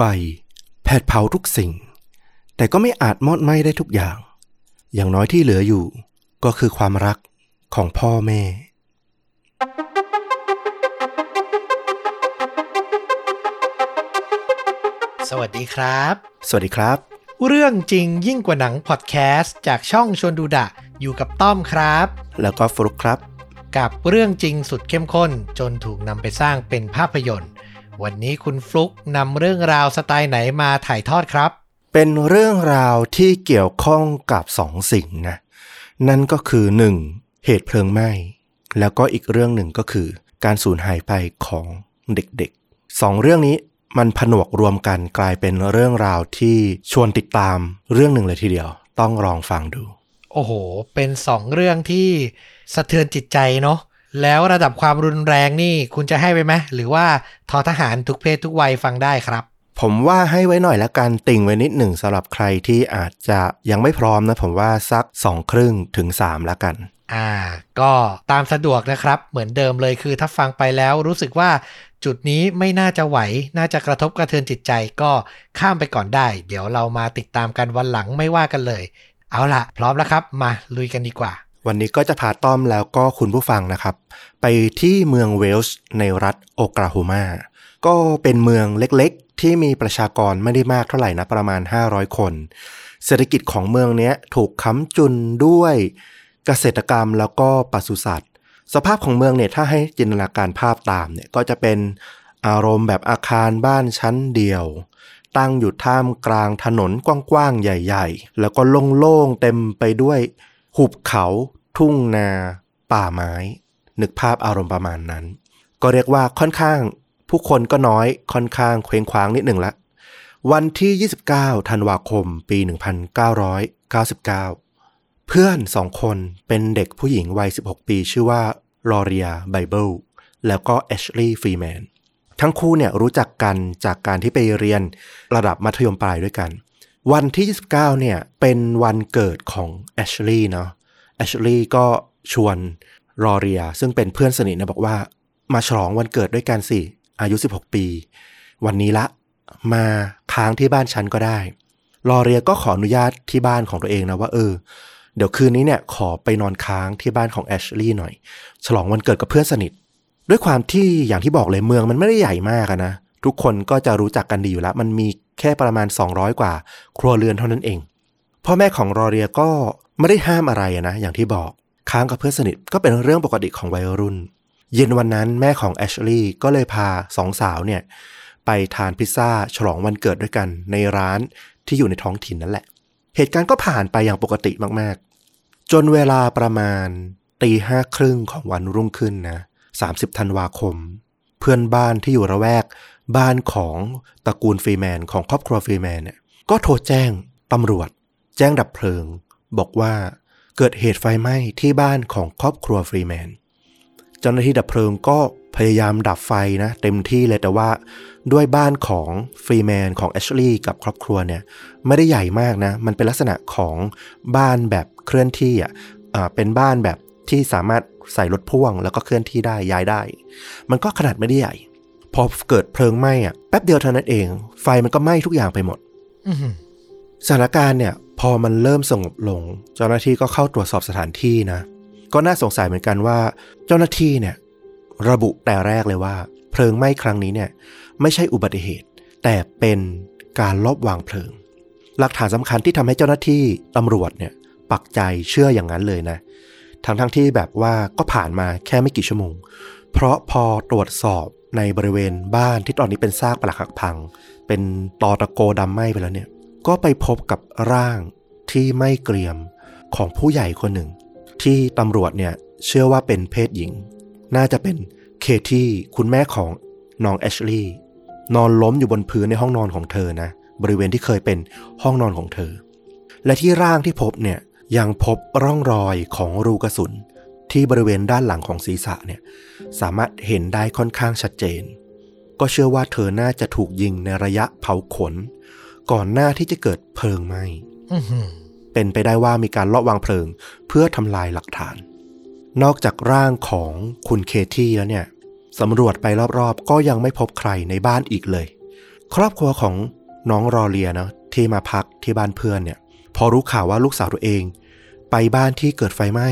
ไฟ แผดเผาทุกสิ่ง แต่ก็ไม่อาจมอดไหม้ได้ทุกอย่าง อย่างน้อยที่เหลืออยู่ ก็คือความรักของพ่อแม่ สวัสดีครับ สวัสดีครับ เรื่องจริงยิ่งกว่าหนังพอดแคสต์จากช่องชวนดูดะ อยู่กับต้อมครับ แล้วก็ฟลุกครับ กับเรื่องจริงสุดเข้มข้นจนถูกนำไปสร้างเป็นภาพยนตร์ วันนี้คุณฟลุกนำเรื่องราวสไตล์ไหนมาถ่ายทอดครับ เป็นเรื่องราวที่เกี่ยวข้องกับสองสิ่งนะ นั่นก็คือหนึ่งเหตุเพลิงไหม้ แล้วก็อีกเรื่องหนึ่งก็คือ การสูญหายไปของเด็กๆสองเรื่องนี้มันผนวกรวมกันกลายเป็นเรื่องราวที่ชวนติดตามเรื่องหนึ่งเลยทีเดียว ต้องลองฟังดู โอ้โห เป็นสองเรื่องที่สะเทือนจิตใจเนาะ แล้วระดับความรุนแรงนี่คุณจะให้ไปไหมหรือว่าทอทหารทุกเพศทุกวัยฟังได้ครับ ผมว่าให้ไว้หน่อยละกันติ่งไว้นิดหนึ่งสำหรับใครที่อาจจะยังไม่พร้อมนะ ผมว่าสักสองครึ่งถึงสามละกัน อ่า ก็ตามสะดวกนะครับ เหมือนเดิมเลยคือถ้าฟังไปแล้วรู้สึกว่าจุดนี้ไม่น่าจะไหว น่าจะกระทบกระเทือนจิตใจก็ข้ามไปก่อนได้ เดี๋ยวเรามาติดตามกันวันหลังไม่ว่ากันเลย เอาล่ะ พร้อมแล้วครับ มาลุยกันดีกว่า วันนี้ก็จะพาต้อมแล้วก็คุณผู้ฟังนะครับ ไปที่เมืองเวลส์ในรัฐโอกลาโฮมา ก็เป็นเมืองเล็กๆ ที่มีประชากรไม่ได้มากเท่าไหร่นะประมาณ 500 คน เศรษฐกิจของเมืองนี้ถูกค้ำจุนด้วยเกษตรกรรมแล้วก็ปศุสัตว์ สภาพของเมืองเนี่ยถ้าให้จินตนาการภาพตามเนี่ยก็จะเป็นอารมณ์แบบอาคารบ้านชั้นเดียว ตั้งอยู่ท่ามกลางถนนกว้างๆใหญ่ ๆ แล้วก็โล่งๆเต็มไปด้วย หุบเขา ทุ่งนา ป่าไม้ นึกภาพอารมณ์ประมาณนั้น ก็เรียกว่าค่อนข้าง ผู้คนก็น้อยค่อนข้างเคว้งคว้างนิดหนึ่งละ วันที่ 29 ธันวาคม ปี 1999 เพื่อนสองคนเป็นเด็กผู้หญิงวัย 16 ปีชื่อว่าลอเรียไบเบิลแล้วก็แอชลีย์ฟรีแมนทั้งคู่เนี่ยรู้จักกันจากการที่ไปเรียนระดับมัธยมปลายด้วยกัน วันที่ 29 เนี่ยเป็นวันเกิดของแอชลีย์เนาะ แอชลีย์ก็ชวนรอเรีย ซึ่งเป็นเพื่อนสนิทนะบอกว่า มาฉลองวันเกิดด้วยกันสิ อายุ 16 ปี วันนี้ละ มาค้างที่บ้านฉันก็ได้ รอเรียก็ขออนุญาตที่บ้านของตัวเองนะว่าเออ เดี๋ยวคืนนี้เนี่ยขอไปนอนค้างที่บ้านของแอชลีย์หน่อย ฉลองวันเกิดกับเพื่อนสนิท ด้วยความที่อย่างที่บอกเลยเมืองมันไม่ได้ใหญ่มากนะ ทุกคนก็จะรู้จักกันดีอยู่แล้ว มันมีแค่ประมาณ 200 กว่า ครัวเรือนเท่านั้นเอง พ่อแม่ของรอเรียก็ไม่ได้ห้ามอะไรนะ อย่างที่บอกค้างกับเพื่อนสนิทก็เป็นเรื่องปกติของวัยรุ่น เย็นวันนั้นแม่ของแอชลีย์ก็เลยพาสองสาวเนี่ย ไปทานพิซซ่าฉลองวันเกิดด้วยกันในร้านที่อยู่ในท้องถิ่นนั่นแหละ เหตุการณ์ก็ผ่านไปอย่างปกติมากๆ จนเวลาประมาณตีห้าครึ่งของวันรุ่งขึ้นนะ30ธันวาคม เพื่อนบ้านที่อยู่ละแวก บ้านของตระกูลฟรีแมนของครอบครัวฟรีแมนเนี่ยก็โทรแจ้งตำรวจ แจ้งดับเพลิง บอกว่าเกิดเหตุไฟไหม้ที่บ้านของครอบครัวฟรีแมน เจ้าหน้าที่ดับเพลิงก็พยายามดับไฟนะเต็มที่เลยแต่ว่าด้วยบ้านของฟรีแมนของแอชลีย์กับครอบครัวเนี่ยไม่ได้ใหญ่มากนะ มันเป็นลักษณะของบ้านแบบเคลื่อนที่อะอ่าเป็นบ้านแบบที่สามารถใส่รถพ่วงแล้วก็เคลื่อนที่ได้ย้ายได้ มันก็ขนาดไม่ได้ใหญ่ พอเกิดเพลิงไหม้อะแป๊บเดียวเท่านั้นเอง ไฟมันก็ไหม้ทุกอย่างไปหมดอื้อหือสถานการณ์เนี่ย พอมันเริ่มสงบลง เจ้าหน้าที่ก็เข้าตรวจสอบสถานที่นะ ก็น่าสงสัยเหมือนกันว่า เจ้าหน้าที่เนี่ยระบุแต่แรกเลยว่า เพลิงไหม้ครั้งนี้เนี่ยไม่ใช่อุบัติเหตุ แต่เป็นการลอบวางเพลิง หลักฐานสำคัญที่ทำให้เจ้าหน้าที่ตำรวจเนี่ยปักใจเชื่ออย่างนั้นเลยนะทั้งทั้งที่แบบว่าก็ผ่านมาแค่ไม่กี่ชั่วโมง เพราะพอตรวจสอบในบริเวณบ้านที่ตอนนี้เป็นซากปรักหักพัง เป็นตอตะโกดำไหม้ไปแล้วเนี่ย ก็ไปพบกับร่างที่ไม่เกรียมของผู้ใหญ่คนหนึ่ง ที่ตำรวจเนี่ยเชื่อว่าเป็นเพศหญิง น่าจะเป็นเคที่คุณแม่ของน้องแอชลีย์นอนล้มอยู่บนพื้นในห้องนอนของเธอนะ บริเวณที่เคยเป็นห้องนอนของเธอ และที่ร่างที่พบเนี่ยยังพบร่องรอยของรูกระสุน ที่บริเวณด้านหลังของศีรษะเนี่ยสามารถเห็นได้ค่อนข้างชัดเจน ก็เชื่อว่าเธอน่าจะถูกยิงในระยะเผาขน ก่อนหน้าที่จะเกิดเพลิงไหม้อื้อหือเป็นไปได้ว่ามีการลอบวางเพลิง เพื่อทำลายหลักฐาน นอกจากร่างของคุณเคที่แล้วเนี่ยสำรวจไปรอบๆ ก็ยังไม่พบใครในบ้านอีกเลย ครอบครัวของน้องรอเลียเนาะที่มาพักที่บ้านเพื่อนเนี่ย พอรู้ข่าวว่าลูกสาวตัวเอง ไปบ้านที่เกิดไฟไหม้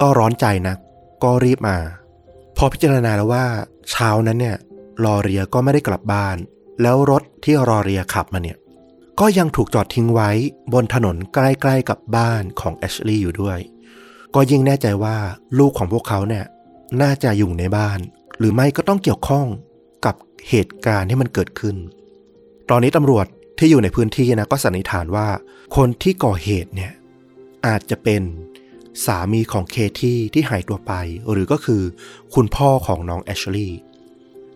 ก็ร้อนใจนะก็รีบมา พอพิจารณาแล้วว่า เช้านั้นเนี่ยรอเรียก็ไม่ได้กลับบ้าน แล้วรถที่รอเรียขับมาเนี่ย ก็ยังถูกจอดทิ้งไว้บนถนนใกล้ๆกับบ้านของแอชลีย์อยู่ด้วย ก็ยิ่งแน่ใจว่าลูกของพวกเขาเนี่ยน่าจะอยู่ในบ้าน หรือไม่ก็ต้องเกี่ยวข้องกับเหตุการณ์ที่มันเกิดขึ้น ตอนนี้ตำรวจที่อยู่ในพื้นที่นะก็สันนิษฐานว่า คนที่ก่อเหตุเนี่ยอาจจะเป็นสามีของเคที่ที่หายตัวไป หรือก็คือคุณพ่อของน้องแอชลีย์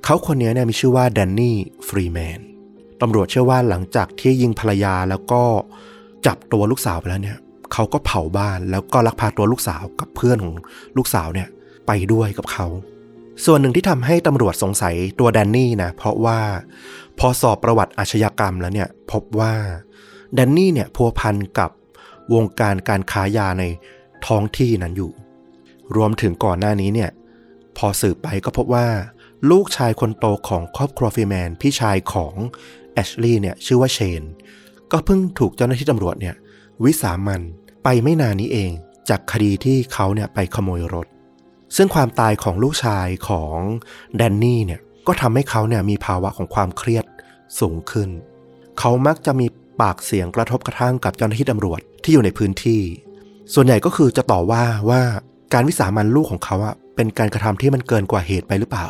เขาคนนี้เนี่ยมีชื่อว่าแดนนี่ฟรีแมน ตำรวจเชื่อว่าหลังจากที่ยิงภรรยาแล้วก็จับตัวลูกสาวไปแล้วเนี่ยเขาก็เผาบ้านแล้วก็ลักพาตัวลูกสาวกับเพื่อนของลูกสาวเนี่ยไปด้วยกับเขา ส่วนหนึ่งที่ทำให้ตำรวจสงสัยตัวแดนนี่นะเพราะว่าพอสอบประวัติอาชญากรรมแล้วเนี่ยพบว่าแดนนี่เนี่ยพัวพันกับวงการการค้ายาในท้องที่นั้นอยู่ รวมถึงก่อนหน้านี้เนี่ยพอสืบไปก็พบว่า ลูกชายคนโตของครอบครัวฟีแมนพี่ชายของ แอชลีย์เนี่ยชื่อว่าเชน ก็เพิ่งถูกเจ้าหน้าที่ตำรวจเนี่ยวิสามันไปไม่นานนี้เองจากคดีที่เขาเนี่ยไปขโมยรถ ซึ่งความตายของลูกชายของแดนนี่เนี่ยก็ทำให้เขาเนี่ยมีภาวะของความเครียดสูงขึ้น เขามักจะมีปากเสียงกระทบกระทั่งกับเจ้าหน้าที่ตำรวจที่อยู่ในพื้นที่ ส่วนใหญ่ก็คือจะต่อว่าว่าการวิสามันลูกของเขาอะเป็นการกระทำที่มันเกินกว่าเหตุไปหรือเปล่า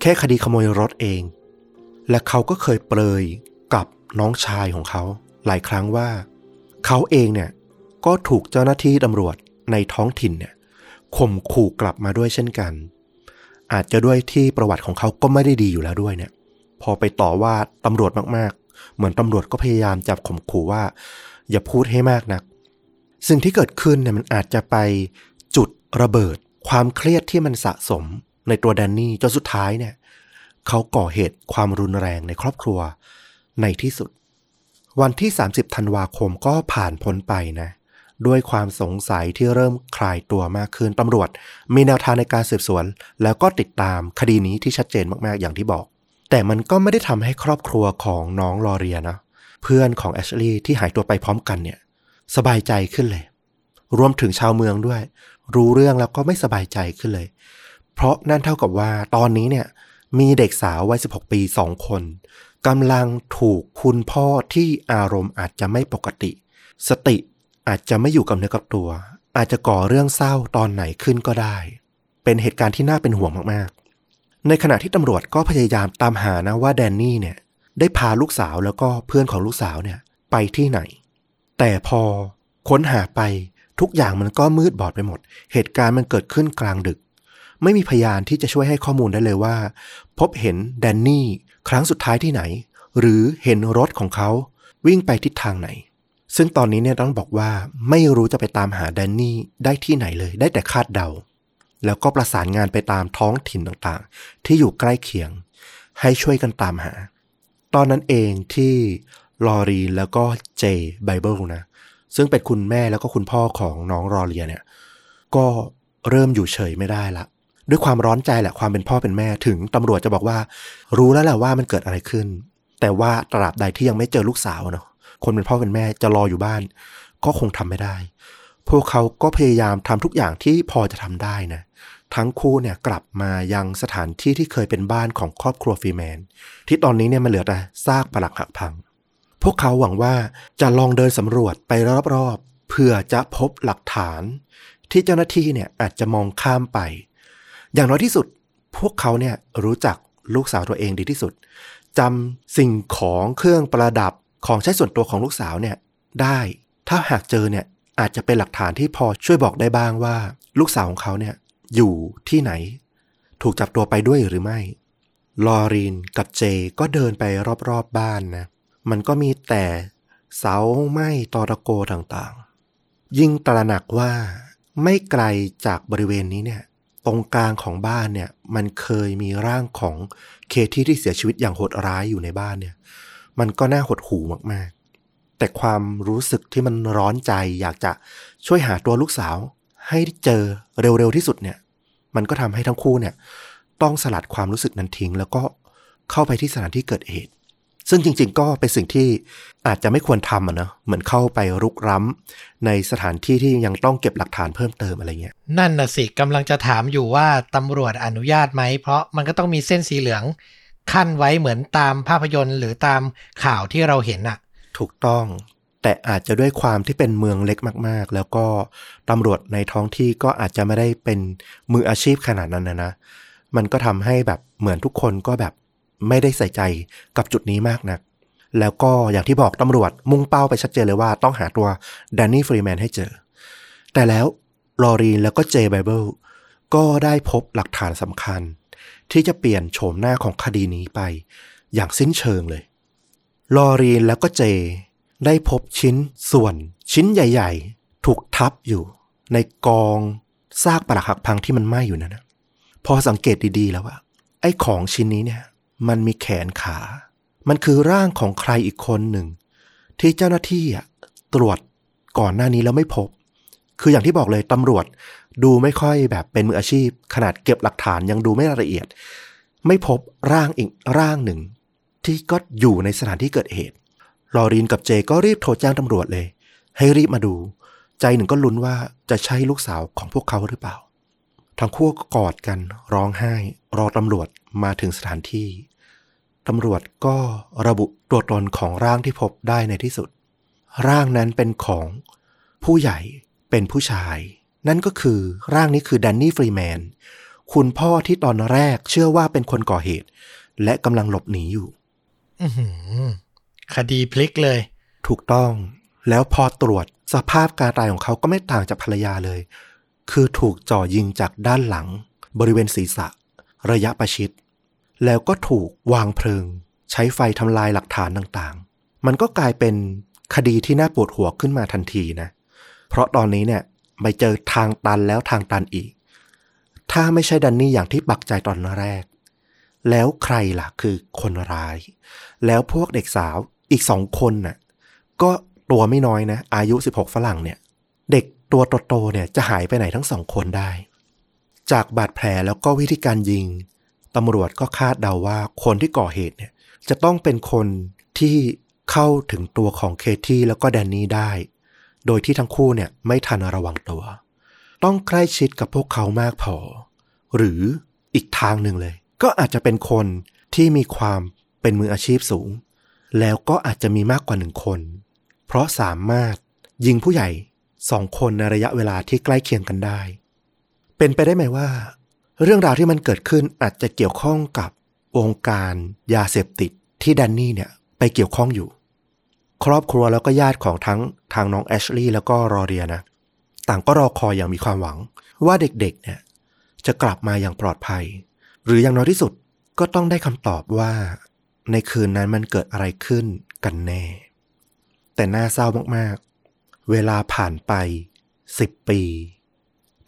แค่คดีขโมยรถเอง และเขาก็เคยเปรยกับน้องชายของเขา หลายครั้งว่า เขาเองเนี่ยก็ถูกเจ้าหน้าที่ตำรวจในท้องถิ่นเนี่ยข่มขู่กลับมาด้วยเช่นกัน อาจจะด้วยที่ประวัติของเขาก็ไม่ได้ดีอยู่แล้วด้วยเนี่ย พอไปต่อว่าตำรวจมากๆ เหมือนตำรวจก็พยายามจับข่มขู่ว่า อย่าพูดให้มากนัก สิ่งที่เกิดขึ้นเนี่ยมันอาจจะไปจุดระเบิดความเครียดที่มันสะสมในตัวแดนนี่จนสุดท้ายเนี่ย เขาก่อเหตุความรุนแรงในครอบครัว ในที่สุด วันที่ 30ธันวาคมก็ผ่านพ้นไปนะ ด้วยความสงสัยที่เริ่มคลายตัวมากขึ้นตำรวจ มีแนวทางในการสืบสวน แล้วก็ติดตามคดีนี้ที่ชัดเจนมากๆอย่างที่บอก แต่มันก็ไม่ได้ทำให้ครอบครัวของน้องลอเรียนะเพื่อนของแอชลีย์ที่หายตัวไปพร้อมกันเนี่ยสบายใจขึ้นเลย รวมถึงชาวเมืองด้วย รู้เรื่องแล้วก็ไม่สบายใจขึ้นเลย เพราะนั่นเท่ากับว่าตอนนี้เนี่ย มีเด็กสาววัย 16 ปีสองคนกำลังถูกคุณพ่อที่อารมณ์อาจจะไม่ปกติ สติอาจจะไม่อยู่กับเนื้อกับตัว อาจจะก่อเรื่องเศร้าตอนไหนขึ้นก็ได้ เป็นเหตุการณ์ที่น่าเป็นห่วงมากๆ ในขณะที่ตำรวจก็พยายามตามหานะว่าแดนนี่เนี่ยได้พาลูกสาวแล้วก็เพื่อนของลูกสาวเนี่ยไปที่ไหน แต่พอค้นหาไปทุกอย่างมันก็มืดบอดไปหมด เหตุการณ์มันเกิดขึ้นกลางดึก ไม่มีพยานที่จะช่วยให้ข้อมูลได้เลยว่า พบเห็นแดนนี่ครั้งสุดท้ายที่ไหน หรือเห็นรถของเขาวิ่งไปทิศทางไหน ซึ่งตอนนี้เนี่ยต้องบอกว่าไม่รู้จะไปตามหาแดนนี่ได้ที่ไหนเลย ได้แต่คาดเดา แล้วก็ประสานงานไปตามท้องถิ่นต่างๆ ที่อยู่ใกล้เคียง ให้ช่วยกันตามหา ตอนนั้นเองที่ลอรีแล้วก็เจไบเบิลนะ ซึ่งเป็นคุณแม่แล้วก็คุณพ่อของน้องรอเรียเนี่ย ก็เริ่มอยู่เฉยไม่ได้ละ ด้วยความร้อนใจแหละความเป็นพ่อเป็นแม่ถึงตำรวจจะบอกว่า รู้แล้วแหละว่ามันเกิดอะไรขึ้น แต่ว่าตราบใดที่ยังไม่เจอลูกสาวเนาะคนเป็นพ่อเป็นแม่จะรออยู่บ้าน ก็คงทำไม่ได้ พวกเขาก็พยายามทำทุกอย่างที่พอจะทำได้นะ ทั้งคู่เนี่ยกลับมายังสถานที่ที่เคยเป็นบ้านของครอบครัวฟรีแมน ที่ตอนนี้เนี่ยมันเหลือแต่ซากปรักหักพัง พวกเขาหวังว่าจะลองเดินสำรวจไปรอบๆเพื่อจะพบหลักฐาน ที่เจ้าหน้าที่เนี่ยอาจจะมองข้ามไป อย่างน้อยที่สุดพวกเขาเนี่ยรู้จักลูกสาวตัวเองดีที่สุดจำสิ่งของเครื่องประดับของใช้ส่วนตัวของลูกสาวเนี่ยได้ ถ้าหากเจอเนี่ยอาจจะเป็นหลักฐานที่พอช่วยบอกได้บ้างว่า ลูกสาวของเขาเนี่ยอยู่ที่ไหน ถูกจับตัวไปด้วยหรือไม่ ลอรีนกับเจก็เดินไปรอบๆบบ้านนะ มันก็มีแต่เสาไม้ตอตะโกต่างๆ ยิ่งตระหนักว่าไม่ไกลจากบริเวณนี้เนี่ย ตรงกลางของบ้านเนี่ย มันเคยมีร่างของเคที่ที่เสียชีวิตอย่างโหดร้ายอยู่ในบ้านเนี่ย มันก็น่าหดหูมากๆ แต่ความรู้สึกที่มันร้อนใจอยากจะช่วยหาตัวลูกสาว ให้เจอเร็วๆที่สุดเนี่ย มันก็ทำให้ทั้งคู่เนี่ย ต้องสลัดความรู้สึกนั้นทิ้ง แล้วก็เข้าไปที่สถานที่เกิดเหตุ ซึ่งจริง ๆ ก็เป็นสิ่งที่อาจจะไม่ควรทำอะเนะเหมือนเข้าไปรุกร้ำในสถานที่ที่ยังต้องเก็บหลักฐานเพิ่มเติมอะไรเงี้ย นั่นน่ะสิกำลังจะถามอยู่ว่าตำรวจอนุญาตไหม เพราะมันก็ต้องมีเส้นสีเหลืองกั้นไว้เหมือนตามภาพยนตร์หรือตามข่าวที่เราเห็นอะถูกต้องแต่อาจจะด้วยความที่เป็นเมืองเล็กมาก ๆ แล้วก็ตำรวจในท้องที่ก็อาจจะไม่ได้เป็นมืออาชีพขนาดนั้นนะนะ มันก็ทำให้แบบเหมือนทุกคนก็แบบ ไม่ได้ใส่ใจกับจุดนี้มากนัก แล้วก็อย่างที่บอกตำรวจมุ่งเป้าไปชัดเจนเลยว่าต้องหาตัวแดนนี่ฟรีแมนให้เจอ แต่แล้วลอรีนแล้วก็เจไบเบิลก็ได้พบหลักฐานสำคัญ ที่จะเปลี่ยนโฉมหน้าของคดีนี้ไป อย่างสิ้นเชิงเลย ลอรีนแล้วก็เจ ได้พบชิ้นส่วนชิ้นใหญ่ ๆ ถูกทับอยู่ ในกองซากปรักหักพังที่มันไหม้อยู่นั่นนะพอสังเกตดีๆแล้วว่าไอ้ของชิ้นนี้เนี่ย มันมีแขนขา มันคือร่างของใครอีกคนหนึ่ง ที่เจ้าหน้าที่ตรวจก่อนหน้านี้แล้วไม่พบ คืออย่างที่บอกเลยตำรวจดูไม่ค่อยแบบเป็นมืออาชีพ ขนาดเก็บหลักฐานยังดูไม่ละเอียด ไม่พบร่างอีกร่างหนึ่ง ที่ก็อยู่ในสถานที่เกิดเหตุ ลอรีนกับเจก็รีบโทรแจ้งตำรวจเลย ให้รีบมาดู ใจหนึ่งก็ลุ้นว่าจะใช่ลูกสาวของพวกเขาหรือเปล่า ทั้งคู่ก็กอดกันร้องไห้ รอตำรวจ มาถึงสถานที่ตำรวจก็ระบุตัวตนของร่างที่พบได้ในที่สุด ร่างนั้นเป็นของผู้ใหญ่เป็นผู้ชาย นั่นก็คือร่างนี้คือแดนนี่ฟรีแมน คุณพ่อที่ตอนแรกเชื่อว่าเป็นคนก่อเหตุ และกำลังหลบหนีอยู่อื้อหือคดีพลิกเลย ถูกต้อง แล้วพอตรวจสภาพการตายของเขาก็ไม่ต่างจากภรรยาเลย คือถูกจ่อยิงจากด้านหลัง บริเวณศีรษะ ระยะประชิด แล้วก็ถูกวางเพลิง ใช้ไฟทำลายหลักฐานต่างๆ มันก็กลายเป็นคดีที่น่าปวดหัวขึ้นมาทันทีนะ เพราะตอนนี้เนี่ยไปเจอทางตันแล้วทางตันอีก ถ้าไม่ใช่ดันนี่อย่างที่ปักใจตอนแรก แล้วใครล่ะคือคนร้าย แล้วพวกเด็กสาวอีกสองคนน่ะ ก็ตัวไม่น้อยนะ อายุ 16 ฝรั่งเนี่ย เด็กตัวโตๆเนี่ยจะหายไปไหนทั้งสองคนได้ จากบาดแผลแล้วก็วิธีการยิง ตำรวจก็คาดเดาว่าคนที่ก่อเหตุเนี่ย จะต้องเป็นคนที่เข้าถึงตัวของเคที่แล้วก็แดนนี่ได้ โดยที่ทั้งคู่เนี่ยไม่ทันระวังตัว ต้องใกล้ชิดกับพวกเขามากพอ หรืออีกทางหนึ่งเลย ก็อาจจะเป็นคนที่มีความเป็นมืออาชีพสูง แล้วก็อาจจะมีมากกว่าหนึ่งคน เพราะสามารถยิงผู้ใหญ่สองคนในระยะเวลาที่ใกล้เคียงกันได้ เป็นไปได้ไหมว่า เรื่องราวที่มันเกิดขึ้นอาจจะเกี่ยวข้องกับวงการยาเสพติดที่แดนนี่เนี่ยไปเกี่ยวข้องอยู่ ครอบครัวแล้วก็ญาติของทั้งทางน้องแอชลีย์แล้วก็รอเรียนะ ต่างก็รอคอยอย่างมีความหวัง ว่าเด็กๆเนี่ยจะกลับมาอย่างปลอดภัย หรืออย่างน้อยที่สุดก็ต้องได้คำตอบว่า ในคืนนั้นมันเกิดอะไรขึ้นกันแน่ แต่น่าเศร้ามากๆ เวลาผ่านไปสิบปี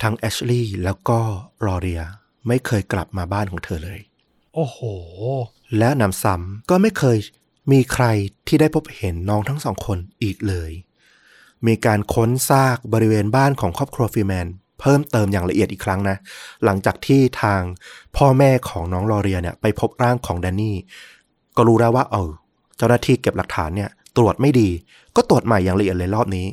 ทั้งแอชลีย์แล้วก็รอเรีย ไม่เคยกลับมาบ้านของเธอเลย โอ้โห และนำซ้ำก็ไม่เคยมีใครที่ได้พบเห็นน้องทั้งสองคนอีกเลย มีการค้นซากบริเวณบ้านของครอบครัวฟรีแมนเพิ่มเติมอย่างละเอียดอีกครั้งนะ หลังจากที่ทางพ่อแม่ของน้องลอเรียเนี่ยไปพบร่างของแดนนี่ ก็รู้แล้วว่าเออเจ้าหน้าที่เก็บหลักฐานเนี่ยตรวจไม่ดี ก็ตรวจใหม่อย่างละเอียดเลยรอบนี้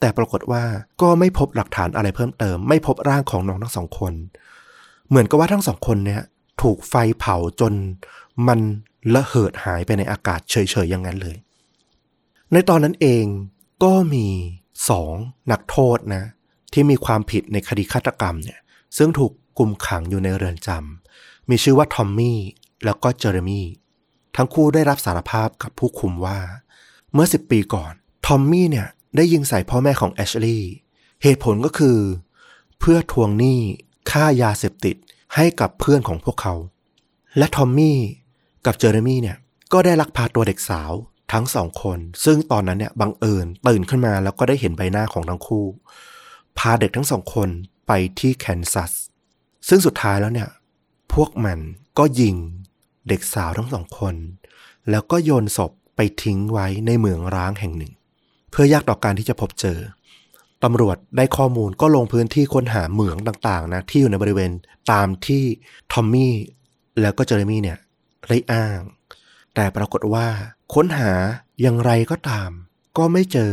แต่ปรากฏว่าก็ไม่พบหลักฐานอะไรเพิ่มเติม ไม่พบร่างของน้องทั้งสองคน เหมือนกับว่าทั้งสองคนเนี่ยถูกไฟเผาจนมันละเหิดหายไปในอากาศเฉยๆอย่างนั้นเลย ในตอนนั้นเองก็มีสองนักโทษนะ ที่มีความผิดในคดีฆาตกรรมเนี่ยซึ่งถูกกุมขังอยู่ในเรือนจำมีชื่อว่าทอมมี่แล้วก็เจอร์มี่ทั้งคู่ได้รับสารภาพกับผู้คุมว่า เมื่อ10ปีก่อนทอมมี่เนี่ยได้ยิงใส่พ่อแม่ของแอชลีย์เหตุผลก็คือ เพื่อทวงหนี้ ค่ายาเสพติดให้กับเพื่อนของพวกเขา และทอมมี่กับเจอร์มี่เนี่ยก็ได้ลักพาตัวเด็กสาวทั้งสองคน ซึ่งตอนนั้นเนี่ยบังเอิญตื่นขึ้นมาแล้วก็ได้เห็นใบหน้าของทั้งคู่ พาเด็กทั้งสองคนไปที่แคนซัส ซึ่งสุดท้ายแล้วเนี่ย พวกมันก็ยิงเด็กสาวทั้งสองคน แล้วก็โยนศพไปทิ้งไว้ในเหมืองร้างแห่งหนึ่ง เพื่อยากต่อการที่จะพบเจอ ตำรวจได้ข้อมูลก็ลงพื้นที่ค้นหาเหมืองต่างๆนะที่อยู่ในบริเวณตามที่ทอมมี่แล้วก็เจอร์มี่เนี่ยได้อ้าง แต่ปรากฏว่าค้นหาอย่างไรก็ตาม ก็ไม่เจอ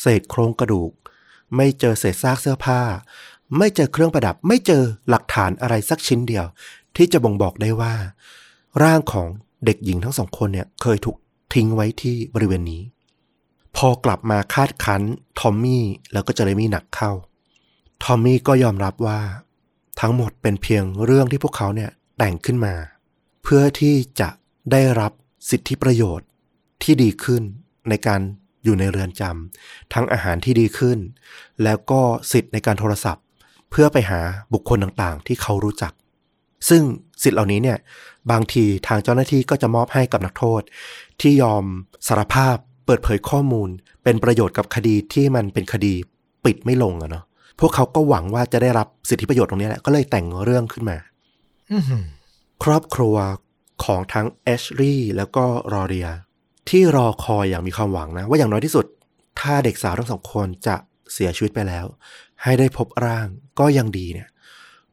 เศษโครงกระดูก ไม่เจอเศษซากเสื้อผ้า ไม่เจอเครื่องประดับ ไม่เจอหลักฐานอะไรสักชิ้นเดียว ที่จะบ่งบอกได้ว่า ร่างของเด็กหญิงทั้งสองคนเนี่ยเคยถูกทิ้งไว้ที่บริเวณนี้ พอกลับมาคาดคั้นทอมมี่แล้วก็เจเรมี่หนักเข้า ทอมมี่ก็ยอมรับว่า ทั้งหมดเป็นเพียงเรื่องที่พวกเขาเนี่ยแต่งขึ้นมา เพื่อที่จะได้รับสิทธิประโยชน์ที่ดีขึ้นในการอยู่ในเรือนจำทั้งอาหารที่ดีขึ้น แล้วก็สิทธิ์ในการโทรศัพท์ เพื่อไปหาบุคคลต่างๆ ที่เขารู้จัก ซึ่งสิทธิ์เหล่านี้เนี่ยบางทีทางเจ้าหน้าที่ก็จะมอบให้กับนักโทษ ที่ยอมสารภาพ เปิดเผยข้อมูล เป็นประโยชน์กับคดีที่มันเป็นคดีปิดไม่ลงอะเนาะพวกเขาก็หวังว่าจะได้รับสิทธิประโยชน์ตรงนี้แหละก็เลยแต่งเรื่องขึ้นมาอือหือครอบครัวของทั้งแอชลีย์แล้วก็รอเรีย ที่รอคอยอย่างมีความหวังนะ ว่าอย่างน้อยที่สุด ถ้าเด็กสาวทั้งสองคนจะเสียชีวิตไปแล้ว ให้ได้พบร่างก็ยังดีเนี่ย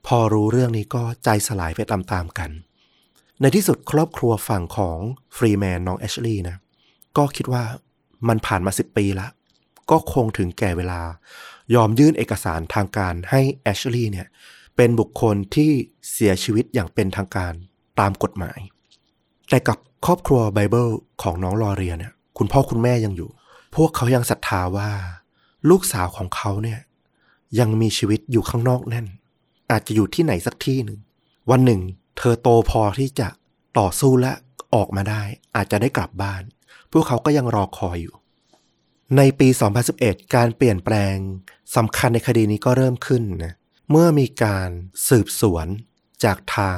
พอรู้เรื่องนี้ก็ใจสลายไปตามๆกัน ในที่สุดครอบครัวฝั่งของฟรีแมนน้องแอชลีย์นะ ก็คิดว่ามันผ่านมาสิบปีละก็คงถึงแก่เวลา ยอมยื่นเอกสารทางการให้แอชลีย์เนี่ยเป็นบุคคลที่เสียชีวิตอย่างเป็นทางการตามกฎหมาย แต่กับครอบครัวไบเบิลของน้องลอเรียเนี่ย คุณพ่อคุณแม่ยังอยู่ พวกเขายังศรัทธาว่า ลูกสาวของเขาเนี่ย ยังมีชีวิตอยู่ข้างนอกแน่น อาจจะอยู่ที่ไหนสักที่หนึ่ง วันหนึ่ง เธอโตพอที่จะต่อสู้และออกมาได้ อาจจะได้กลับบ้าน พวกเขาก็ยังรอคอยอยู่ ในปี 2011 การเปลี่ยนแปลงสำคัญในคดีนี้ก็เริ่มขึ้นนะเมื่อมีการสืบสวนจากทาง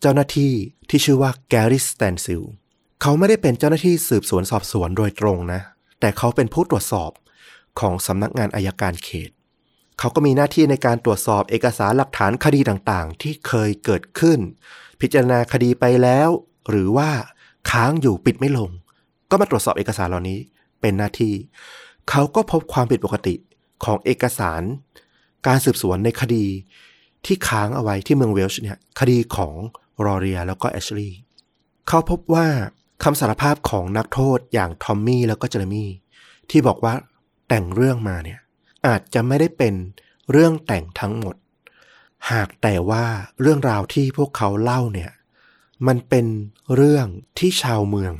เจ้าหน้าที่ที่ชื่อว่าแกริสแตนซิลเขาไม่ได้เป็นเจ้าหน้าที่สืบสวนสอบสวนโดยตรงนะ แต่เขาเป็นผู้ตรวจสอบของสำนักงานอายการเขต เขาก็มีหน้าที่ในการตรวจสอบเอกสารหลักฐานคดีต่างๆ ที่เคยเกิดขึ้น พิจารณาคดีไปแล้ว หรือว่าค้างอยู่ปิดไม่ลง ก็มาตรวจสอบเอกสารเหล่านี้เป็นหน้าที่ เขาก็พบความผิดปกติของเอกสาร การสืบสวนในคดีที่ค้างเอาไว้ที่เมืองเวลช์เนี่ยคดีของรอเรียแล้วก็แอชลีย์เขาพบว่าคำสารภาพของนักโทษอย่างทอมมี่แล้วก็เจเรมี่ที่บอกว่าแต่งเรื่องมาเนี่ยอาจจะไม่ได้เป็นเรื่องแต่งทั้งหมด หากแต่ว่าเรื่องราวที่พวกเขาเล่าเนี่ย มันเป็นเรื่องที่ชาวเมือง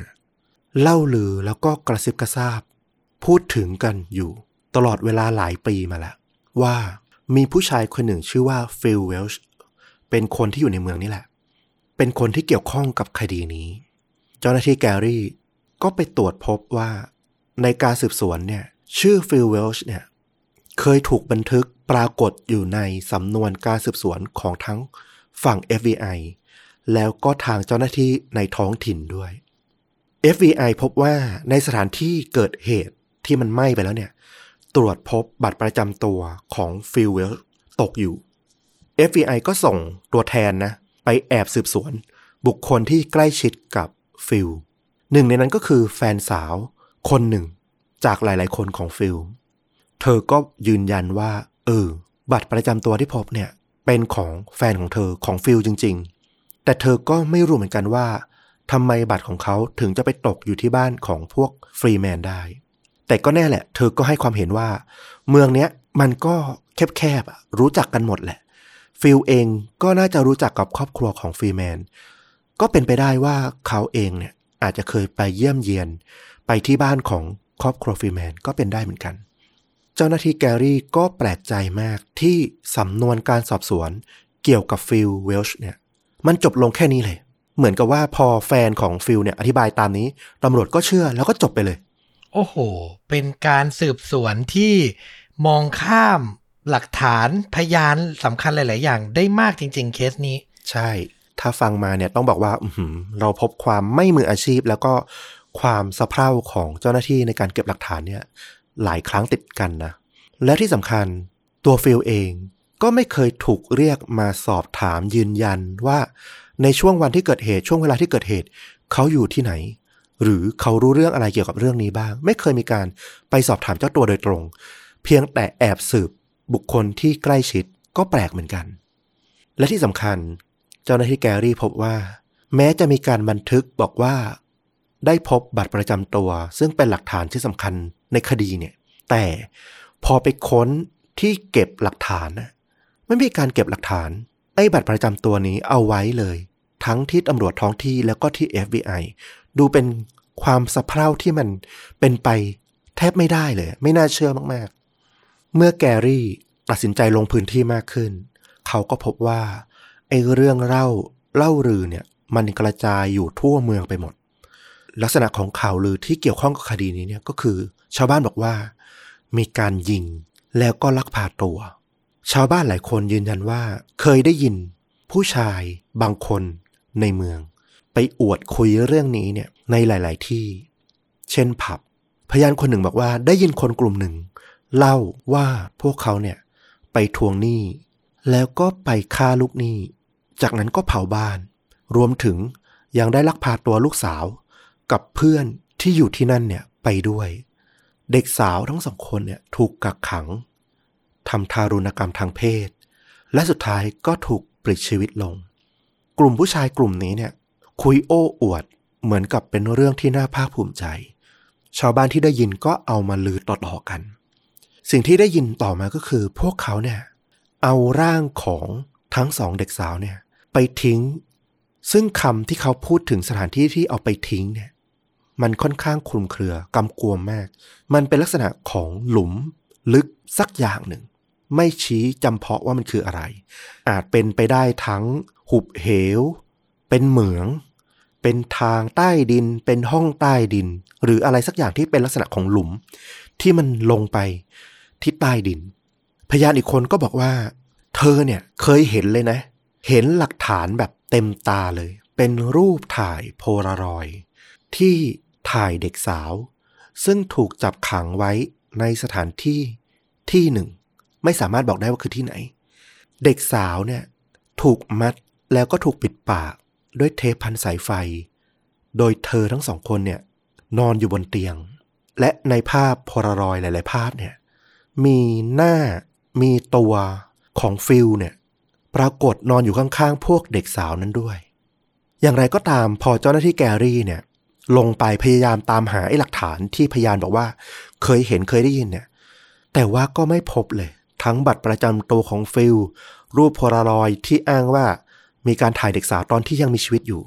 เล่าลือแล้วก็กระซิบกระซาบ พูดถึงกันอยู่ ตลอดเวลาหลายปีมาแล้ว ว่ามีผู้ชายคนหนึ่งชื่อว่าฟิลเวลช์เป็นคนที่อยู่ในเมืองนี่แหละ เป็นคนที่เกี่ยวข้องกับคดีนี้ เจ้าหน้าที่แกรี่ก็ไปตรวจพบว่า ในการสืบสวนเนี่ย ชื่อฟิลเวลช์เนี่ย เคยถูกบันทึกปรากฏอยู่ในสำนวนการสืบสวนของทั้งฝั่ง FBI แล้วก็ทางเจ้าหน้าที่ในท้องถิ่นด้วย FBI พบว่าในสถานที่เกิดเหตุที่มันไหม้ไปแล้วเนี่ย ตรวจพบบัตรประจำตัวของฟิลเวลตกอยู่ FBI ก็ส่งตัวแทนนะ ไปแอบสืบสวน บุคคลที่ใกล้ชิดกับฟิลหนึ่งในนั้นก็คือแฟนสาวคนหนึ่ง จากหลาย ๆ คนของฟิลเธอก็ยืนยันว่า เออ บัตรประจำตัวที่พบเนี่ย เป็นของแฟนของเธอของฟิลจริง ๆ แต่เธอก็ไม่รู้เหมือนกันว่า ทำไมบัตรของเขาถึงจะไปตกอยู่ที่บ้านของพวกฟรีแมนได้ แต่ก็แน่แหละ เธอก็ให้ความเห็นว่า เมืองเนี้ยมันก็แคบๆรู้จักกันหมดแหละ ฟิลเองก็น่าจะรู้จักกับครอบครัวของฟรีแมน ก็เป็นไปได้ว่าเขาเองเนี่ยอาจจะเคยไปเยี่ยมเยียน ไปที่บ้านของครอบครัวฟรีแมนก็เป็นได้เหมือนกัน เจ้าหน้าที่แกรี่ก็แปลกใจมากที่สำนวนการสอบสวน เกี่ยวกับฟิลเวลช์เนี่ย มันจบลงแค่นี้เลย เหมือนกับว่าพอแฟนของฟิลเนี่ยอธิบายตามนี้ตำรวจก็เชื่อแล้วก็จบไปเลย โอ้โห เป็นการสืบสวนที่มองข้ามหลักฐานพยานสำคัญหลาย ๆ อย่างได้มากจริง ๆ เคสนี้ ใช่ ถ้าฟังมาเนี่ยต้องบอกว่าอื้อหือเราพบความไม่มืออาชีพ แล้วก็ความสะเพร่าของเจ้าหน้าที่ในการเก็บหลักฐานเนี่ย หลายครั้งติดกันนะ และที่สำคัญตัวฟิลเองก็ไม่เคยถูกเรียกมาสอบถามยืนยันว่า ในช่วงวันที่เกิดเหตุช่วงเวลาที่เกิดเหตุ เขาอยู่ที่ไหน หรือเขารู้เรื่องอะไรเกี่ยวกับเรื่องนี้บ้าง ไม่เคยมีการไปสอบถามเจ้าตัวโดยตรง เพียงแต่แอบสืบบุคคลที่ใกล้ชิดก็แปลกเหมือนกัน และที่สำคัญ เจ้าหน้าที่แกรี่พบว่า แม้จะมีการบันทึกบอกว่า ได้พบบัตรประจำตัว ซึ่งเป็นหลักฐานที่สำคัญในคดีเนี่ย แต่พอไปค้นที่เก็บหลักฐานไม่มีการเก็บหลักฐาน ไอ้บัตรประจำตัวนี้เอาไว้เลย ทั้งที่ตำรวจท้องที่แล้วก็ที่ FBI ดูเป็นความสะเพร่าที่มันเป็นไปแทบไม่ได้เลย ไม่น่าเชื่อมากๆ เมื่อแกรี่ตัดสินใจลงพื้นที่มากขึ้น เขาก็พบว่าไอ้เรื่องเล่าเล่าลือเนี่ย มันกระจายอยู่ทั่วเมืองไปหมด ลักษณะของข่าวลือที่เกี่ยวข้องกับคดีนี้เนี่ยก็คือ ชาวบ้านบอกว่า มีการยิงแล้วก็ลักพาตัว ชาวบ้านหลายคนยืนยันว่า เคยได้ยิน ผู้ชายบางคนในเมือง ไปอวดคุยเรื่องนี้เนี่ยในหลาย ๆ ที่ เช่นผับ พยานคนหนึ่งบอกว่าได้ยินคนกลุ่มหนึ่ง เล่าว่าพวกเขาเนี่ยไปทวงหนี้ แล้วก็ไปฆ่าลูกหนี้ จากนั้นก็เผาบ้าน รวมถึงยังได้ลักพาตัวลูกสาว กับเพื่อนที่อยู่ที่นั่นเนี่ยไปด้วย เด็กสาวทั้งสองคนเนี่ยถูกกักขัง ทำทารุณกรรมทางเพศ และสุดท้ายก็ถูกปลิดชีวิตลง กลุ่มผู้ชายกลุ่มนี้เนี่ย คุยโอ้อวดเหมือนกับเป็นเรื่องที่น่าภาคภูมิใจ ชาวบ้านที่ได้ยินก็เอามาลือต่อๆกัน สิ่งที่ได้ยินต่อมาก็คือ พวกเขาเนี่ย เอาร่างของทั้งสองเด็กสาวเนี่ย ไปทิ้ง ซึ่งคำที่เขาพูดถึงสถานที่ที่เอาไปทิ้งเนี่ยมันค่อนข้างคลุมเครือกำกวมมาก มันเป็นลักษณะของหลุมลึกสักอย่างหนึ่ง ไม่ชี้จำเพาะว่ามันคืออะไร อาจเป็นไปได้ทั้งหุบเหว เป็นเหมือง เป็นทางใต้ดิน เป็นห้องใต้ดิน หรืออะไรสักอย่างที่เป็นลักษณะของหลุม ที่มันลงไปที่ใต้ดิน พยานอีกคนก็บอกว่า เธอเนี่ยเคยเห็นเลยนะ เห็นหลักฐานแบบเต็มตาเลย เป็นรูปถ่ายโพลารอยด์ที่ถ่ายเด็กสาว ซึ่งถูกจับขังไว้ในสถานที่ที่หนึ่ง ไม่สามารถบอกได้ว่าคือที่ไหน เด็กสาวเนี่ยถูกมัดแล้วก็ถูกปิดปากด้วยเทปพันสายไฟ โดยเธอทั้งสองคนเนี่ยนอนอยู่บนเตียง และในภาพโพลารอยหลาย ๆ ภาพเนี่ยมีหน้ามีตัวของฟิลเนี่ยปรากฏนอนอยู่ข้าง ๆ พวกเด็กสาวนั้นด้วย อย่างไรก็ตามพอเจ้าหน้าที่แกรี่เนี่ยลงไปพยายามตามหาไอ้หลักฐานที่พยานบอกว่า เคยเห็นเคยได้ยินเนี่ย แต่ว่าก็ไม่พบเลย ทั้งบัตรประจำตัวของฟิลรูปโพลารอยที่อ้างว่ามีการถ่ายเด็กสาวตอนที่ยังมีชีวิตอยู่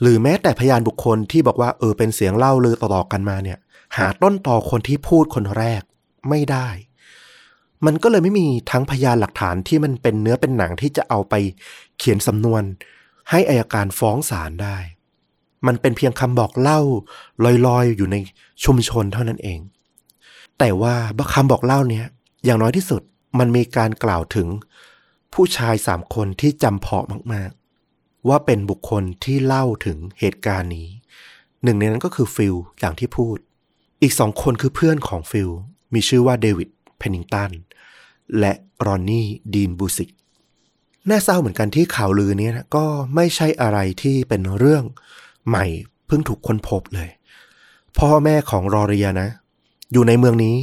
หรือแม้แต่พยานบุคคลที่บอกว่าเออเป็นเสียงเล่าลือต่อๆกันมาเนี่ย หาต้นต่อคนที่พูดคนแรกไม่ได้ มันก็เลยไม่มีทั้งพยานหลักฐานที่มันเป็นเนื้อเป็นหนังที่จะเอาไปเขียนสำนวน ให้อายการฟ้องศาลได้ มันเป็นเพียงคำบอกเล่า ลอยๆ อยู่ในชุมชนเท่านั้นเอง แต่ว่าคำบอกเล่าเนี้ย อย่างน้อยที่สุดมันมีการกล่าวถึง ผู้ชายสามคนที่จำเพาะมาก ๆ ว่าเป็นบุคคลที่เล่าถึงเหตุการณ์นี้ หนึ่งในนั้นก็คือฟิลอย่างที่พูด อีกสองคนคือเพื่อนของฟิลมีชื่อว่าเดวิดเพนนิงตันและรอนนี่ดีนบูสิกน่าเศร้าเหมือนกันที่ข่าวลือนี้นะก็ไม่ใช่อะไรที่เป็นเรื่องใหม่เพิ่งถูกค้นพบเลย พ่อแม่ของรอเรียนะ อยู่ในเมืองนี้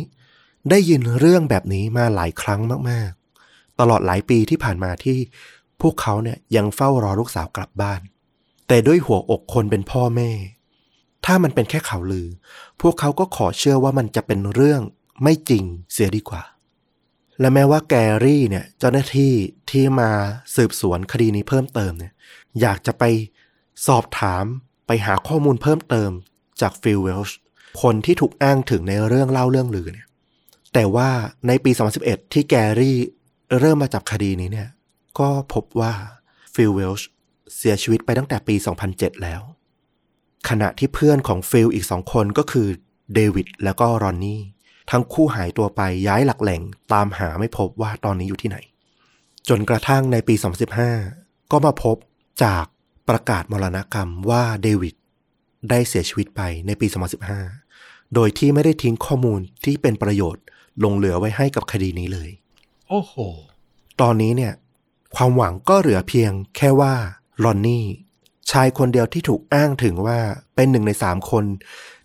ได้ยินเรื่องแบบนี้มาหลายครั้งมากๆ ตลอดหลายปีที่ผ่านมาที่พวกเขาเนี่ยยังเฝ้ารอลูกสาวกลับบ้าน แต่ด้วยหัวอกคนเป็นพ่อแม่ ถ้ามันเป็นแค่ข่าวลือ พวกเขาก็ขอเชื่อว่ามันจะเป็นเรื่องไม่จริงเสียดีกว่า และแม้ว่าแกรี่เนี่ยเจ้าหน้าที่ที่มาสืบสวนคดีนี้เพิ่มเติมเนี่ยอยากจะไปสอบถามไปหาข้อมูลเพิ่มเติมจากฟิลเวลช์คนที่ถูกอ้างถึงในเรื่องเล่าเรื่องลือเนี่ย แต่ว่าในปี 2011 ที่แกรี่เริ่มมาจับคดีนี้เนี่ย ก็พบว่าฟิลเวลช์เสียชีวิตไปตั้งแต่ปี 2007 แล้ว ขณะที่เพื่อนของฟิลอีกสองคนก็คือเดวิดแล้วก็รอนนี่ ทั้งคู่หายตัวไปย้ายหลักแหล่งตามหาไม่พบว่าตอนนี้อยู่ที่ไหน จนกระทั่งในปี 2015 ก็มาพบจากประกาศมรณกรรมว่าเดวิดได้เสียชีวิตไปในปี 2015 โดยที่ไม่ได้ทิ้งข้อมูลที่เป็นประโยชน์ ลงเหลือไว้ให้กับคดีนี้เลย โอ้โห ตอนนี้เนี่ย ความหวังก็เหลือเพียงแค่ว่าลอนนี่ ชายคนเดียวที่ถูกอ้างถึงว่าเป็นหนึ่งในสามคน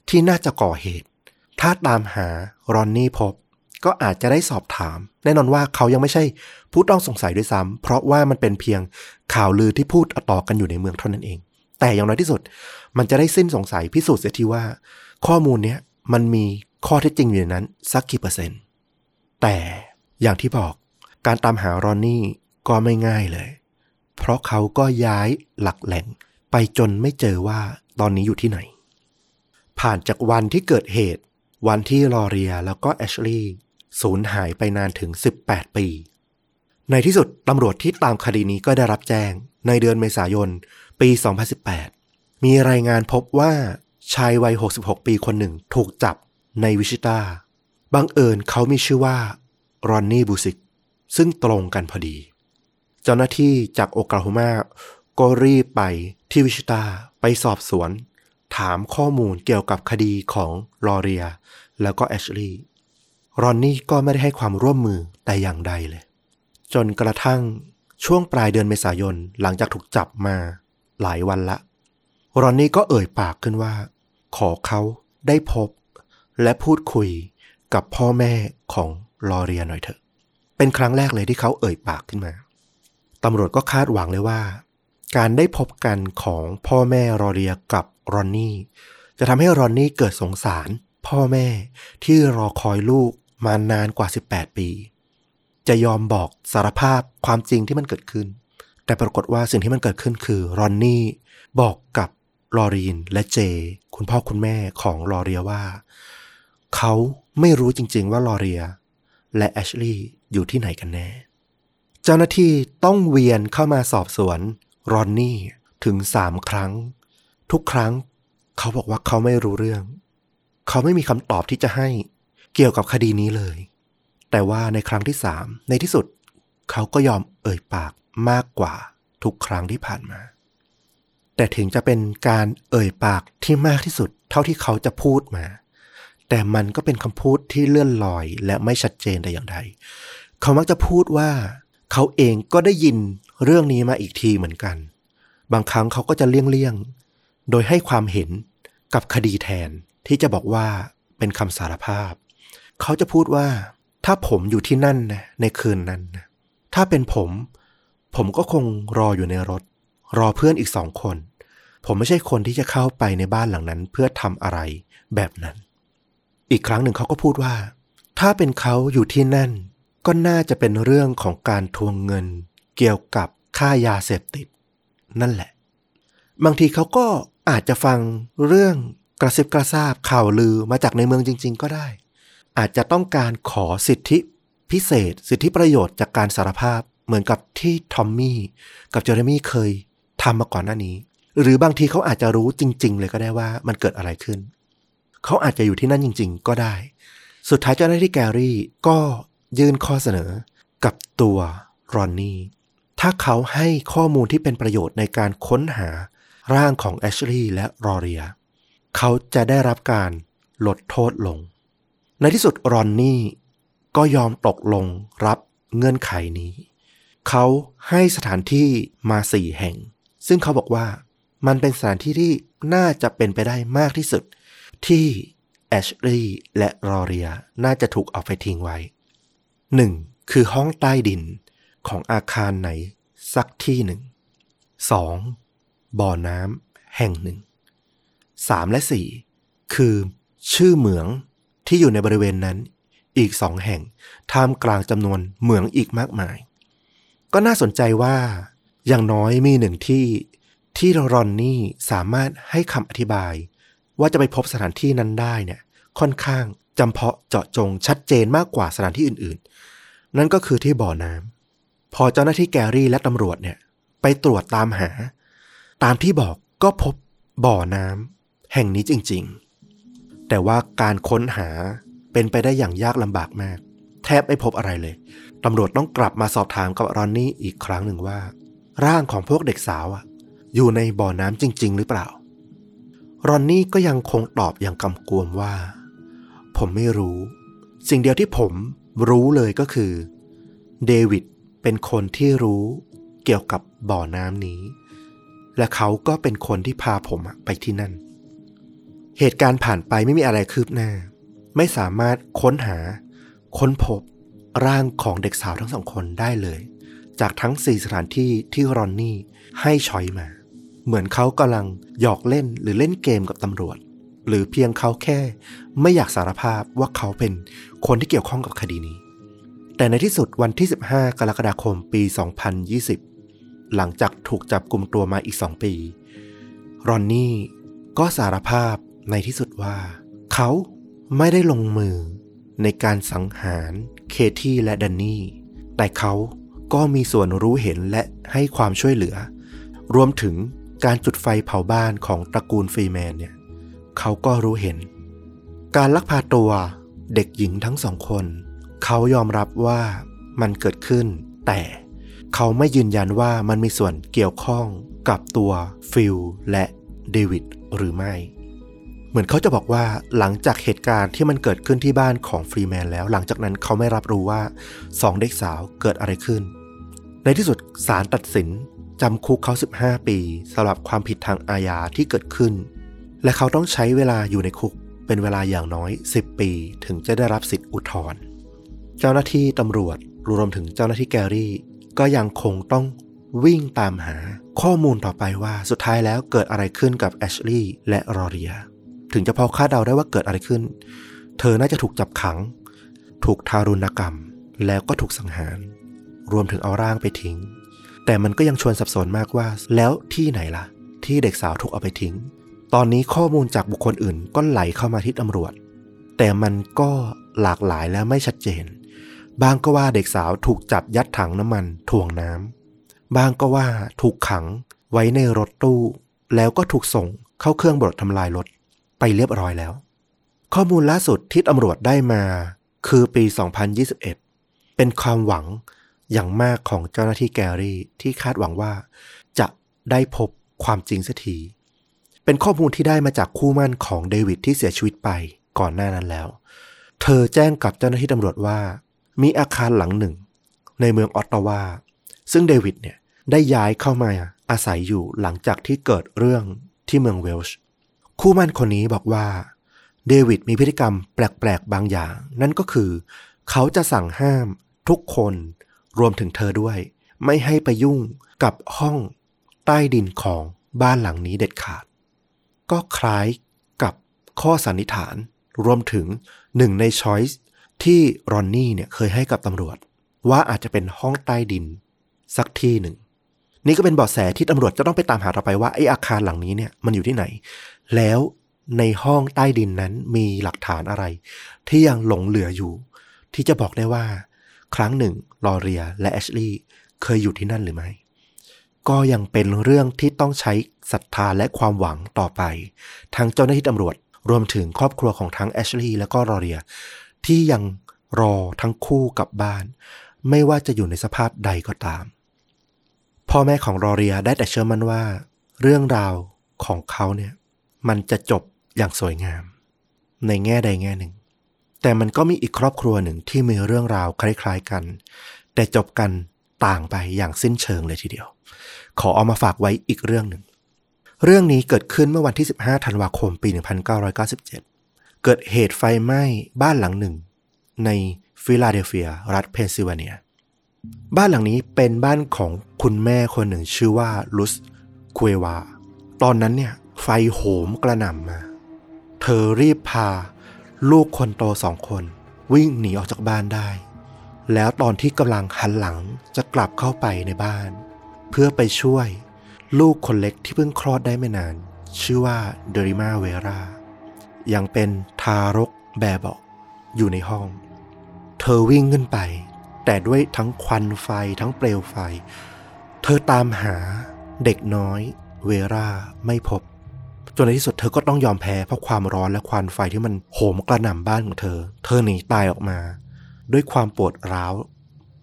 ที่น่าจะก่อเหตุ ถ้าตามหารอนนี่พบ ก็อาจจะได้สอบถาม แน่นอนว่าเขายังไม่ใช่ผู้ต้องสงสัยด้วยซ้ำเพราะว่ามันเป็นเพียงข่าวลือที่พูดต่อกันอยู่ในเมืองเท่านั้นเอง แต่อย่างน้อยที่สุด มันจะได้สิ้นสงสัยพิสูจน์เสียทีว่า ข้อมูลเนี้ยมันมี ข้อเท็จจริงอยู่ในนั้นสักกี่เปอร์เซ็นต์ แต่อย่างที่บอกการตามหารอนนี่ก็ไม่ง่ายเลย เพราะเขาก็ย้ายหลักแหล่งไปจนไม่เจอว่าตอนนี้อยู่ที่ไหน ผ่านจากวันที่เกิดเหตุ วันที่ลอเรียแล้วก็แอชลีย์สูญหายไปนานถึง 18 ปี ในที่สุดตำรวจที่ตามคดีนี้ก็ได้รับแจ้ง ในเดือนเมษายน ปี 2018 มีรายงานพบว่าชายวัย 66 ปีคนหนึ่งถูกจับ ในวิชิตาบังเอิญเขามีชื่อว่ารอนนี่บูซิก ซึ่งตรงกันพอดี เจ้าหน้าที่จากโอกลาโฮมาก็รีบไปที่วิชิตาไปสอบสวน ถามข้อมูลเกี่ยวกับคดีของลอเรีย แล้วก็แอชลีย์รอนนี่ก็ไม่ได้ให้ความร่วมมือแต่อย่างใดเลย จนกระทั่งช่วงปลายเดือนเมษายนหลังจากถูกจับมาหลายวันละ รอนนี่ก็เอ่ยปากขึ้นว่า ขอเขาได้พบ และพูดคุยกับพ่อแม่ของลอเรียหน่อยเถอะ เป็นครั้งแรกเลยที่เขาเอ่ยปากขึ้นมา ตำรวจก็คาดหวังเลยว่า การได้พบกันของพ่อแม่ลอเรียกับรอนนี่ จะทำให้รอนนี่เกิดสงสาร พ่อแม่ที่รอคอยลูกมานานกว่า 18 ปี จะยอมบอกสารภาพความจริงที่มันเกิดขึ้น แต่ปรากฏว่าสิ่งที่มันเกิดขึ้นคือรอนนี่บอกกับลอรีนและเจ คุณพ่อคุณแม่ของลอเรียว่า เขาไม่รู้จริงๆว่าลอเรีย และแอชลีย์อยู่ที่ไหนกันแน่ เจ้าหน้าที่ต้องเวียนเข้ามาสอบสวนรอนนี่ถึงสามครั้ง ทุกครั้ง เขาบอกว่าเขาไม่รู้เรื่อง เขาไม่มีคำตอบที่จะให้เกี่ยวกับคดีนี้เลย แต่ว่าในครั้งที่สามในที่สุด เขาก็ยอมเอ่ยปากมากกว่าทุกครั้งที่ผ่านมา แต่ถึงจะเป็นการเอ่ยปากที่มากที่สุด เท่าที่เขาจะพูดมา แต่มันก็เป็นคำพูดที่เลื่อนลอย และไม่ชัดเจนแต่อย่างใด เขามักจะพูดว่า เขาเองก็ได้ยินเรื่องนี้มาอีกทีเหมือนกัน บางครั้งเขาก็จะเลี่ยงๆ โดยให้ความเห็นกับคดีแทนที่จะบอกว่าเป็นคำสารภาพ เขาจะพูดว่า ถ้าผมอยู่ที่นั่นนะในคืนนั้นนะถ้าเป็นผม ผมก็คงรออยู่ในรถ รอเพื่อนอีกสองคน ผมไม่ใช่คนที่จะเข้าไปในบ้านหลังนั้น เพื่อทำอะไรแบบนั้น อีกครั้งหนึ่งเขาก็พูดว่า ถ้าเป็นเขาอยู่ที่นั่น ก็น่าจะเป็นเรื่องของการทวงเงิน เกี่ยวกับค่ายาเสพติด นั่นแหละ บางทีเขาก็อาจจะฟังเรื่องกระซิบกระซาบข่าวลือมาจากในเมืองจริง ๆ ก็ได้ อาจจะต้องการขอสิทธิพิเศษ สิทธิประโยชน์จากการสารภาพเหมือนกับที่ทอมมี่กับเจอร์มี่เคยทำมาก่อนหน้านี้ หรือบางทีเขาอาจจะรู้จริง ๆ เลยก็ได้ว่ามันเกิดอะไรขึ้น เขาอาจจะอยู่ที่นั่นจริง ๆ ก็ได้ สุดท้ายเจ้าหน้าที่แกรี่ก็ยื่นข้อเสนอกับตัวรอนนี่ ถ้าเขาให้ข้อมูลที่เป็นประโยชน์ในการค้นหาร่างของแอชลีย์และรอเรีย เขาจะได้รับการลดโทษลง ในที่สุดรอนนี่ก็ยอมตกลงรับเงื่อนไขนี้ เขาให้สถานที่มาสี่แห่ง ซึ่งเขาบอกว่ามันเป็นสถานที่ที่น่าจะเป็นไปได้มากที่สุด ที่แอชลีย์และรอเรียน่าจะถูกเอาไปทิ้งไว้ 1. คือห้องใต้ดินของอาคารไหนสักที่หนึ่ง 2. บ่อน้ำแห่งหนึ่ง 3. และ 4. คือชื่อเหมืองที่อยู่ในบริเวณนั้นอีกสองแห่งท่ามกลางจำนวนเหมืองอีกมากมาย ก็น่าสนใจว่าอย่างน้อยมีหนึ่งที่ที่รอนนี่สามารถให้คำอธิบาย ว่าจะไปพบสถานที่นั้นได้เนี่ย ค่อนข้างจำเพาะเจาะจงชัดเจนมากกว่าสถานที่อื่นๆ นั่นก็คือที่บ่อน้ำพอเจ้าหน้าที่แกรี่และตำรวจเนี่ย ไปตรวจตามหา ตามที่บอกก็พบบ่อน้ำแห่งนี้จริงๆ แต่ว่าการค้นหาเป็นไปได้อย่างยากลำบากมาก แทบไม่พบอะไรเลย ตำรวจต้องกลับมาสอบถามกับรอนนี่อีกครั้งหนึ่งว่า ร่างของพวกเด็กสาวอะอยู่ในบ่อน้ำจริง ๆ หรือเปล่า รอนนี่ก็ยังคงตอบอย่างกำกวมว่า ผมไม่รู้ สิ่งเดียวที่ผมรู้เลยก็คือ เดวิดเป็นคนที่รู้เกี่ยวกับบ่อน้ำนี้ และเขาก็เป็นคนที่พาผมไปที่นั่น เหตุการณ์ผ่านไปไม่มีอะไรคืบหน้า ไม่สามารถค้นหา ค้นพบร่างของเด็กสาวทั้งสองคนได้เลย จากทั้งสี่สถานที่ที่รอนนี่ให้ชอยมา เหมือนเขากำลังหยอกเล่นหรือเล่นเกมกับตำรวจ หรือเพียงเขาแค่ ไม่อยากสารภาพว่าเขาเป็นคนที่เกี่ยวข้องกับคดีนี้ แต่ในที่สุดวันที่ 15 กรกฎาคมปี 2020 หลังจากถูกจับกลุ่มตัวมาอีก 2 ปี รอนนี่ก็สารภาพในที่สุดว่า เขาไม่ได้ลงมือในการสังหารเคที่และแดนนี่ แต่เขาก็มีส่วนรู้เห็นและให้ความช่วยเหลือ รวมถึง การจุดไฟเผาบ้านของตระกูลฟรีแมนเนี่ยเขาก็รู้เห็น การลักพาตัวเด็กหญิงทั้งสองคน เขายอมรับว่ามันเกิดขึ้น แต่เขาไม่ยืนยันว่ามันมีส่วนเกี่ยวข้องกับตัวฟิลและเดวิดหรือไม่ เหมือนเขาจะบอกว่าหลังจากเหตุการณ์ที่มันเกิดขึ้นที่บ้านของฟรีแมนแล้ว หลังจากนั้นเขาไม่รับรู้ว่าสองเด็กสาวเกิดอะไรขึ้น ในที่สุดศาลตัดสิน จำคุกเขา 15 ปีสำหรับความผิดทางอาญาที่เกิดขึ้น และเขาต้องใช้เวลาอยู่ในคุกเป็นเวลาอย่างน้อย 10 ปีถึงจะได้รับสิทธิ์อุทธรณ์เจ้าหน้าที่ตำรวจรวมถึงเจ้าหน้าที่แกรี่ ก็ยังคงต้องวิ่งตามหาข้อมูลต่อไปว่าสุดท้ายแล้วเกิดอะไรขึ้นกับแอชลีย์และรอเรีย ถึงจะพอคาดเดาได้ว่าเกิดอะไรขึ้น เธอน่าจะถูกจับขัง ถูกทารุณกรรม แล้วก็ถูกสังหาร รวมถึงเอาร่างไปทิ้ง แต่มันก็ยังชวนสับสนมากว่า แล้วที่ไหนล่ะ ที่เด็กสาวถูกเอาไปทิ้ง ตอนนี้ข้อมูลจากบุคคลอื่นก็ไหลเข้ามาที่ตำรวจ แต่มันก็หลากหลายและไม่ชัดเจน บางก็ว่าเด็กสาวถูกจับยัดถังน้ำมันถ่วงน้ำบางก็ว่าถูกขังไว้ในรถตู้ แล้วก็ถูกส่งเข้าเครื่องบดทำลายรถไปเรียบร้อยแล้ว ข้อมูลล่าสุดที่ตำรวจได้มา คือปี 2021 เป็นความหวัง อย่างมากของเจ้าหน้าที่แกรี่ที่คาดหวังว่า จะได้พบความจริงสักทีเป็นข้อมูลที่ได้มาจากคู่มั่นของเดวิดที่เสียชีวิตไปก่อนหน้านั้นแล้ว เธอแจ้งกับเจ้าหน้าที่ตำรวจว่า มีอาคารหลังหนึ่ง ในเมืองออตตาวา ซึ่งเดวิดเนี่ยได้ย้ายเข้ามาอาศัยอยู่หลังจากที่เกิดเรื่องที่เมืองเวลช์คู่มั่นคนนี้บอกว่า เดวิดมีพฤติกรรมแปลกๆบางอย่าง นั่นก็คือ เขาจะสั่งห้ามทุกคน รวมถึงเธอด้วย ไม่ให้ไปยุ่งกับห้องใต้ดินของบ้านหลังนี้เด็ดขาด ก็คล้ายกับข้อสันนิษฐาน รวมถึงหนึ่งในช้อยส์ที่รอนนี่เนี่ยเคยให้กับตำรวจ ว่าอาจจะเป็นห้องใต้ดิน สักที่หนึ่ง นี่ก็เป็นเบาะแสที่ตำรวจจะต้องไปตามหาต่อไปว่าไอ้อาคารหลังนี้เนี่ยมันอยู่ที่ไหน แล้วในห้องใต้ดินนั้นมีหลักฐานอะไร ที่ยังหลงเหลืออยู่ ที่จะบอกได้ว่า ครั้งหนึ่งลอเรียและแอชลีย์เคยอยู่ที่นั่นหรือไม่ ก็ยังเป็นเรื่องที่ต้องใช้ศรัทธาและความหวังต่อไป ทั้งเจ้าหน้าที่ตำรวจ รวมถึงครอบครัวของทั้งแอชลีย์และก็ลอเรีย ที่ยังรอทั้งคู่กลับบ้าน ไม่ว่าจะอยู่ในสภาพใดก็ตาม พ่อแม่ของลอเรียได้แต่เชื่อมั่นว่า เรื่องราวของเขาเนี่ยมันจะจบอย่างสวยงาม ในแง่ใดแง่หนึ่ง แต่มันก็มีอีกครอบครัวหนึ่งที่มีเรื่องราวคล้ายๆกัน แต่จบกันต่างไปอย่างสิ้นเชิงเลยทีเดียว ขอเอามาฝากไว้อีกเรื่องหนึ่ง เรื่องนี้เกิดขึ้นเมื่อวันที่ 15 ธันวาคมปี 1997 เกิดเหตุไฟไหม้บ้านหลังหนึ่ง ในฟิลาเดลเฟีย รัฐเพนซิลเวเนีย บ้านหลังนี้เป็นบ้านของคุณแม่คนหนึ่งชื่อว่าลุสคุเอวา ตอนนั้นเนี่ยไฟโหมกระหน่ำมา เธอรีบพา ลูกคนโตสองคน วิ่งหนีออกจากบ้านได้ แล้วตอนที่กำลังหันหลังจะกลับเข้าไปในบ้าน เพื่อไปช่วย ลูกคนเล็กที่เพิ่งคลอดได้ไม่นาน ชื่อว่าเดริมาเวรายังเป็นทารกแบบบาะอยู่ในห้อง เธอวิ่งขึ้นไป แต่ด้วยทั้งควันไฟทั้งเปลวไฟ เธอตามหาเด็กน้อยเวราไม่พบ จนในที่สุดเธอก็ต้องยอมแพ้เพราะความร้อนและควันไฟที่มันโหมกระหน่ำบ้านของเธอ เธอหนีตายออกมา ด้วยความปวดร้าว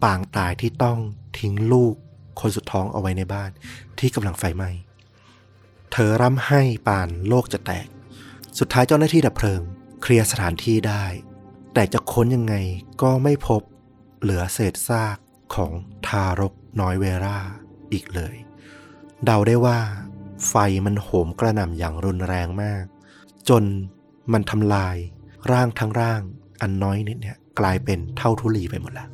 ปางตายที่ต้องทิ้งลูก คนสุดท้องเอาไว้ในบ้าน ที่กำลังไฟไหม้ เธอร่ำให้ปานโลกจะแตก สุดท้ายเจ้าหน้าที่ดับเพลิง เคลียร์สถานที่ได้ แต่จะค้นยังไงก็ไม่พบเหลือเศษซากของทารกน้อยเวราอีกเลย เดาได้ว่า ไฟมันโหมกระหน่ำอย่างรุนแรงมาก จนมันทำลาย ร่างทั้งร่าง อันน้อยนิดเนี่ยกลายเป็นเท่าทุลีไปหมดแล้ว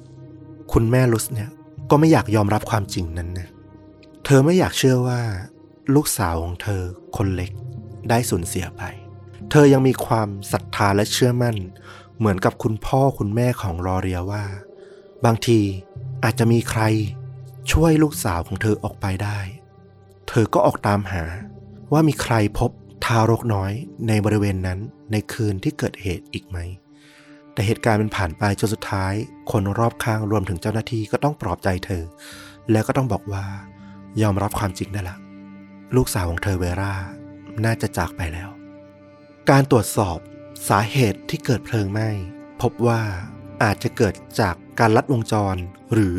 คุณแม่ลุสเนี่ยก็ไม่อยากยอมรับความจริงนั้นนะเธอไม่อยากเชื่อว่า ลูกสาวของเธอคนเล็กได้สูญเสียไป เธอยังมีความศรัทธาและเชื่อมั่น เหมือนกับคุณพ่อคุณแม่ของรอเรียว่า บางทีอาจจะมีใครช่วยลูกสาวของเธอออกไปได้ เธอก็ออกตามหา ว่ามีใครพบทารกน้อยในบริเวณนั้นในคืนที่เกิดเหตุอีกไหม แต่เหตุการณ์มันผ่านไปจนสุดท้าย คนรอบข้างรวมถึงเจ้าหน้าที่ก็ต้องปลอบใจเธอ แล้วก็ต้องบอกว่ายอมรับความจริงได้ละ ลูกสาวของเธอเวราน่าจะจากไปแล้ว การตรวจสอบสาเหตุที่เกิดเพลิงไหม้พบว่าอาจจะเกิดจากการลัดวงจร หรือ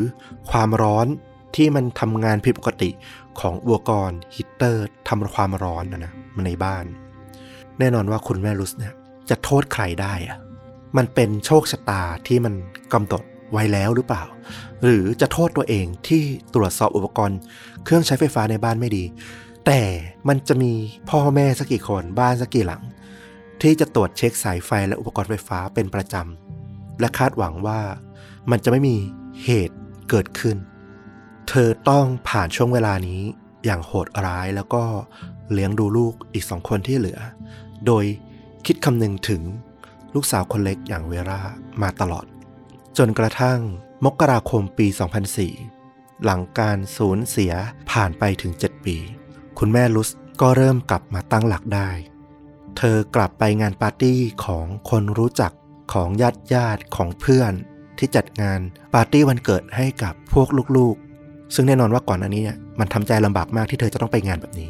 ความร้อน ที่มันทำงานผิดปกติของอุปกรณ์ฮีตเตอร์ทำความร้อนนะนะในบ้าน แน่นอนว่าคุณแม่รุสเนี่ยจะโทษใครได้อะมันเป็นโชคชะตาที่มันกำหนดไว้แล้วหรือเปล่า หรือจะโทษตัวเองที่ตรวจสอบอุปกรณ์ เครื่องใช้ไฟฟ้าในบ้านไม่ดี แต่มันจะมีพ่อแม่สักกี่คนบ้านสักกี่หลัง ที่จะตรวจเช็คสายไฟและอุปกรณ์ไฟฟ้าเป็นประจำและคาดหวังว่ามันจะไม่มีเหตุเกิดขึ้น เธอต้องผ่านช่วงเวลานี้อย่างโหดร้ายแล้วก็เลี้ยงดูลูกอีกสองคนที่เหลือ โดยคิดคำนึงถึงลูกสาวคนเล็กอย่างเวรามาตลอด จนกระทั่งมกราคมปี 2004 หลังการสูญเสียผ่านไปถึง 7 ปี คุณแม่ลุสก็เริ่มกลับมาตั้งหลักได้ เธอกลับไปงานปาร์ตี้ของคนรู้จักของญาติญาติของเพื่อน ที่จัดงานปาร์ตี้วันเกิดให้กับพวกลูกๆ ซึ่งแน่นอนว่าก่อนอันนี้เนี่ยมันทำใจลำบากมากที่เธอจะต้องไปงานแบบนี้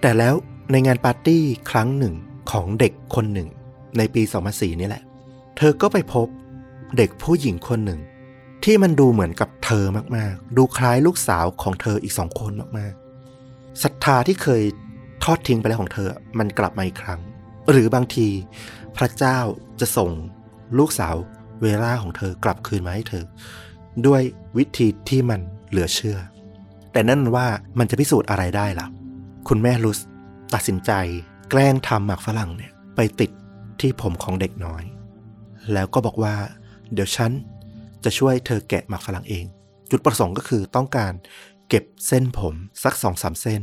แต่แล้วในงานปาร์ตี้ครั้งหนึ่งของเด็กคนหนึ่ง ในปี 2004 นี่แหละ เธอก็ไปพบเด็กผู้หญิงคนหนึ่ง ที่มันดูเหมือนกับเธอมากๆ ดูคล้ายลูกสาวของเธออีกสองคนมากๆศรัทธาที่เคยทอดทิ้งไปแล้วของเธอ มันกลับมาอีกครั้ง หรือบางทีพระเจ้าจะส่งลูกสาวเวลาของเธอกลับคืนมาให้เธอ ด้วยวิธีที่มัน เหลือเชื่อ แต่นั่นว่ามันจะพิสูจน์อะไรได้ล่ะ คุณแม่ลุสตัดสินใจ แกล้งทำหมากฝรั่งเนี่ย ไปติดที่ผมของเด็กน้อย แล้วก็บอกว่า เดี๋ยวฉันจะช่วยเธอแกะหมากฝรั่งเอง จุดประสงค์ก็คือต้องการเก็บเส้นผมสักสองสามเส้น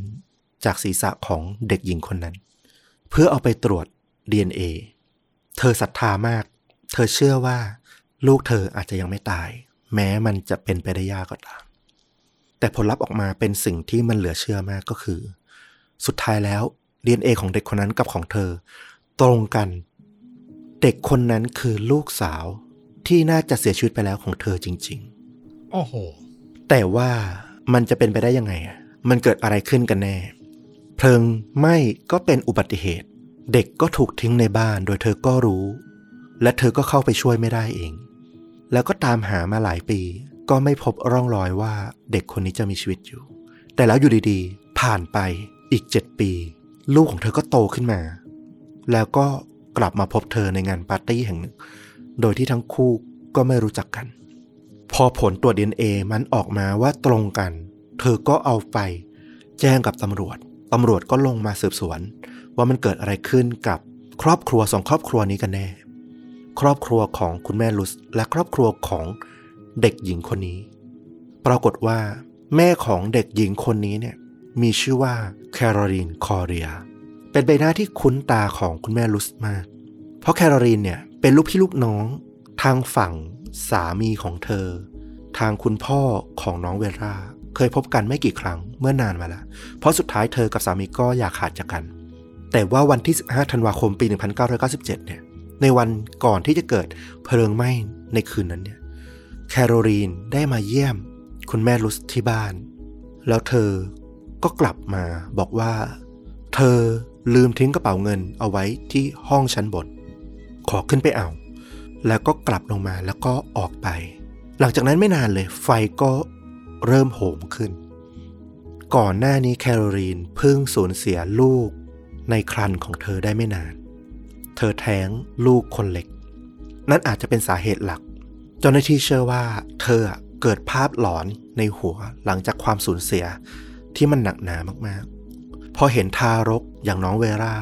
จากศีรษะของเด็กหญิงคนนั้น เพื่อเอาไปตรวจ DNA เธอศรัทธามาก เธอเชื่อว่า ลูกเธออาจจะยังไม่ตาย แม้มันจะเป็นไปได้ยากก็ตาม แต่ผลลัพธ์ออกมาเป็นสิ่งที่มันเหลือเชื่อมากก็คือ สุดท้ายแล้ว DNA ของเด็กคนนั้นกับของเธอ ตรงกัน เด็กคนนั้นคือลูกสาวที่น่าจะเสียชีวิตไปแล้วของเธอจริงโอ้โหๆแต่ว่ามันจะเป็นไปได้ยังไงอะมันเกิดอะไรขึ้นกันแน่ เพลิงไหม้ก็เป็นอุบัติเหตุ เด็กก็ถูกทิ้งในบ้านโดยเธอก็รู้ และเธอก็เข้าไปช่วยไม่ได้เอง แล้วก็ตามหามาหลายปี ก็ไม่พบร่องรอยว่าเด็กคนนี้จะมีชีวิตอยู่ แต่แล้วอยู่ดีๆ ผ่านไปอีกเจ็ดปี ลูกของเธอก็โตขึ้นมา แล้วก็กลับมาพบเธอในงานปาร์ตี้แห่งหนึ่ง โดยที่ทั้งคู่ก็ไม่รู้จักกัน พอผลตรวจ DNA มันออกมาว่าตรงกัน เธอก็เอาไป แจ้งกับตำรวจ ตำรวจก็ลงมาสืบสวน ว่ามันเกิดอะไรขึ้นกับครอบครัวสองครอบครัวนี้กันแน่ ครอบครัวของคุณแม่ลุสและครอบครัวของ เด็กหญิงคนนี้ ปรากฏว่า แม่ของเด็กหญิงคนนี้เนี่ยมีชื่อว่าแคโรลีนคอเรีย เป็นใบหน้าที่คุ้นตาของคุณแม่ลุสมาก เพราะแคโรลีนเนี่ยเป็นลูกพี่ลูกน้องทางฝั่งสามีของเธอ ทางคุณพ่อของน้องเวรา เคยพบกันไม่กี่ครั้งเมื่อนานมาแล้ว เพราะสุดท้ายเธอกับสามีก็อย่าขาดจากกัน แต่ว่าวันที่ 15 ธันวาคมปี 1997 เนี่ย ในวันก่อนที่จะเกิดเพลิงไหม้ในคืนนั้นเนี่ย แคโรลีนได้มาเยี่ยม คุณแม่ลุสที่บ้าน แล้วเธอก็กลับมาบอกว่า เธอลืมทิ้งกระเป๋าเงินเอาไว้ที่ห้องชั้นบน ขอขึ้นไปเอา แล้วก็กลับลงมาแล้วก็ออกไป หลังจากนั้นไม่นานเลย ไฟก็เริ่มโหมขึ้น ก่อนหน้านี้แคโรลีนเพิ่งสูญเสียลูกในครันของเธอได้ไม่นาน เธอแท้งลูกคนเล็ก นั่นอาจจะเป็นสาเหตุหลัก เจ้าหน้าที่เชื่อว่าเธอเกิดภาพหลอนในหัวหลังจากความสูญเสียที่มันหนักหนามากๆ พอเห็นทารกอย่างน้องเวรา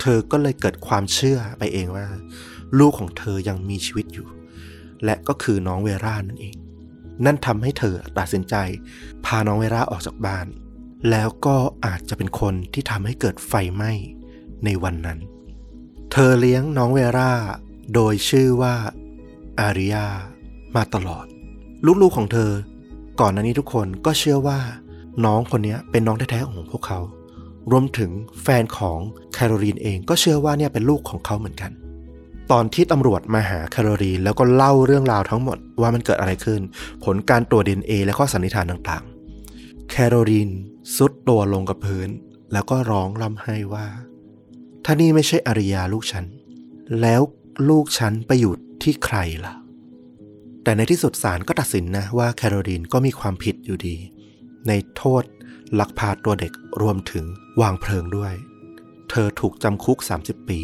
เธอก็เลยเกิดความเชื่อไปเองว่า ลูกของเธอยังมีชีวิตอยู่ และก็คือน้องเวรานั่นเอง นั่นทำให้เธอตัดสินใจ พาน้องเวราออกจากบ้าน แล้วก็อาจจะเป็นคนที่ทำให้เกิดไฟไหม้ในวันนั้น เธอเลี้ยงน้องเวราโดยชื่อว่า อาริยามาตลอด ลูกๆของเธอ ก่อนหน้านี้ทุกคนก็เชื่อว่า น้องคนนี้เป็นน้องแท้ๆของพวกเขา รวมถึงแฟนของแคโรลีนเองก็เชื่อว่าเนี่ยเป็นลูกของเขาเหมือนกัน ตอนที่ตำรวจมาหาแคโรลีนแล้วก็เล่าเรื่องราวทั้งหมดว่ามันเกิดอะไรขึ้น ผลการตรวจดีเอ็นเอและข้อสันนิษฐานต่างๆ แคโรลีนทรุดตัวลงกับพื้น แล้วก็ร้องร่ำไห้ว่าถ้านี่ไม่ใช่อาริยาลูกฉัน แล้ว ลูกฉันไปอยู่ที่ใครล่ะ แต่ในที่สุดศาลก็ตัดสินนะว่าแคโรลีนก็มีความผิดอยู่ดี ในโทษลักพาตัวเด็กรวมถึงวางเพลิงด้วย เธอถูกจำคุก 30 ปี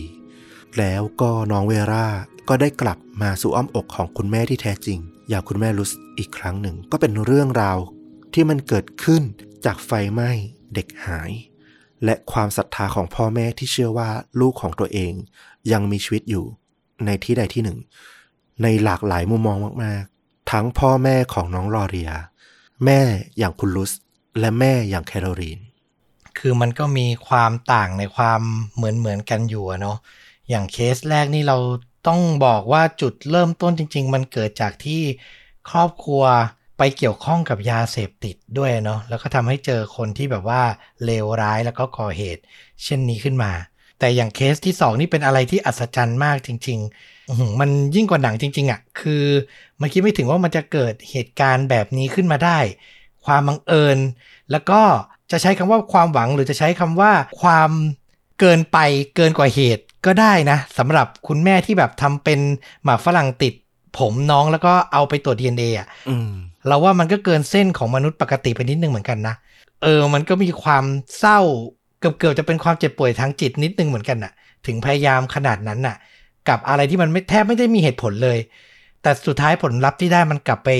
แล้วก็น้องเวราก็ได้กลับมาสู่อ้อมอกของคุณแม่ที่แท้จริง อย่างคุณแม่ลุสอีกครั้งหนึ่ง ก็เป็นเรื่องราวที่มันเกิดขึ้นจากไฟไหม้เด็กหาย และความศรัทธาของพ่อแม่ที่เชื่อว่าลูกของตัวเองยังมีชีวิตอยู่ ในที่ใดที่หนึ่ง ในหลากหลายมุมมองมาก ๆ ทั้งพ่อแม่ของน้องลอเรีย แม่อย่างคุณลุส และแม่อย่างแคโรลีน คือมันก็มีความต่างในความเหมือนเหมือนกันอยู่เนาะอย่างเคสแรกนี่เราต้องบอกว่าจุดเริ่มต้นจริง ๆ มันเกิดจากที่ครอบครัวไปเกี่ยวข้องกับยาเสพติดด้วยเนาะแล้วก็ทำให้เจอคนที่แบบว่าเลวร้ายแล้วก็ก่อเหตุ เช่นนี้ขึ้นมา แต่อย่างเคสที่สองนี่เป็นอะไรที่อัศจรรย์มากจริงๆอื้อหือมันยิ่งกว่าหนังจริง ๆอะ่ะ คือมันคิดไม่ถึงว่ามันจะเกิดเหตุการณ์แบบนี้ขึ้นมาได้ ความบังเอิญ แล้วก็จะใช้คำว่าความหวังหรือจะใช้คำว่าความเกินไปเกินกว่าเหตุก็ได้นะสำหรับคุณแม่ที่แบบทำเป็นหมากฝรั่งติดผมน้องแล้วก็เอาไปตรวจ DNA อะอืมเราว่ามันก็เกินเส้นของมนุษย์ปกติไปนิดนึงเหมือนกันนะ เออ มันก็มีความเศร้า เกือบเกือบจะเป็นความเจ็บป่วยทางจิตนิดนึงเหมือนกันน่ะ ถึงพยายามขนาดนั้นน่ะ กับอะไรที่มันไม่แทบไม่ได้มีเหตุผลเลย แต่สุดท้ายผลลัพธ์ที่ได้มันกลับไป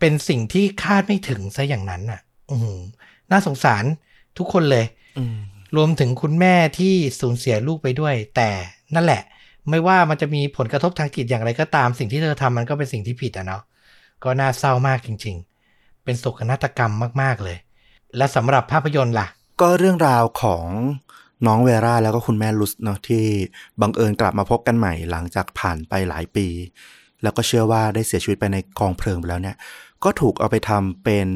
เป็นสิ่งที่คาดไม่ถึงซะอย่างนั้นน่ะ อือหือน่าสงสารทุกคนเลยอืมรวมถึงคุณแม่ที่สูญเสียลูกไปด้วย แต่นั่นแหละ ไม่ว่ามันจะมีผลกระทบทางจิตอย่างไรก็ตาม สิ่งที่เธอทำมันก็เป็นสิ่งที่ผิดอะเนาะก็น่าเศร้ามากจริง ๆ เป็นโศกนาฏกรรมมาก ๆเลย และสำหรับภาพยนตร์ล่ะ ก็เรื่องราวของน้องเวราแล้วก็คุณแม่ลุสเนาะที่บังเอิญกลับมาพบกันใหม่หลังจากผ่านไปหลายปี แล้วก็เชื่อว่าได้เสียชีวิตไปในกองเพลิงไปแล้วเนี่ย ก็ถูกเอาไปทำเป็น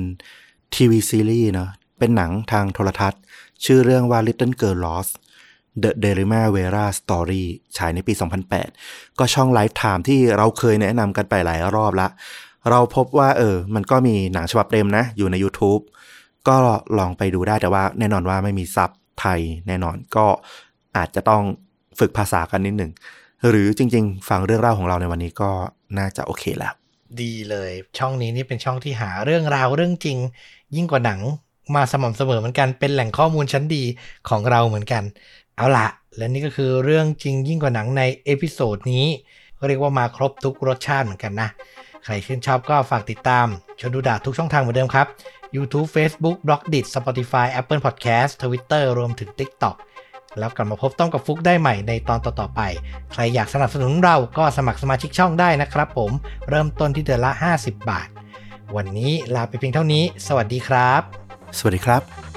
ทีวีซีรีส์เนาะเป็นหนังทางโทรทัศน์ ชื่อเรื่องว่า Little Girl Lost The Delimar Vera Story ฉายในปี 2008 ก็ช่อง Lifetime ที่เราเคยแนะนำกันไปหลายรอบละ เราพบว่าเออ มันก็มีหนังฉบับเต็มนะ อยู่ใน YouTube ก็ลองไปดูได้แต่ว่าแน่นอนว่าไม่มีซับไทยแน่นอนก็อาจจะต้องฝึกภาษากันนิดหนึ่ง หรือจริง ๆ ฟังเรื่องเล่าของเราในวันนี้ก็น่าจะโอเคแล้ว ดีเลย ช่องนี้นี่เป็นช่องที่หาเรื่องราวเรื่องจริง ยิ่งกว่าหนังมาสม่ำเสมอเหมือนกันเป็นแหล่งข้อมูลชั้นดีของเราเหมือนกัน เอาละและนี่ก็คือเรื่องจริงยิ่งกว่าหนังใน episode นี้เรียกว่ามาครบทุกรสชาติเหมือนกันนะ ใครชื่นชอบก็ฝากติดตามชนดูดาทุกช่องทางเหมือนเดิมครับ YouTube Facebook b l o g d i t Spotify Apple Podcast Twitter รวมถึง TikTok แล้วกลับมาพบต้องกับฟุกได้ใหม่ในตอนต่อๆไป ใครอยากสนับสนุนเราก็สมัครสมาชิกช่องได้นะครับผม เริ่มต้นที่เดือนละ 50 บาท วันนี้ลาไปเพียงเท่านี้ สวัสดีครับ สวัสดีครับ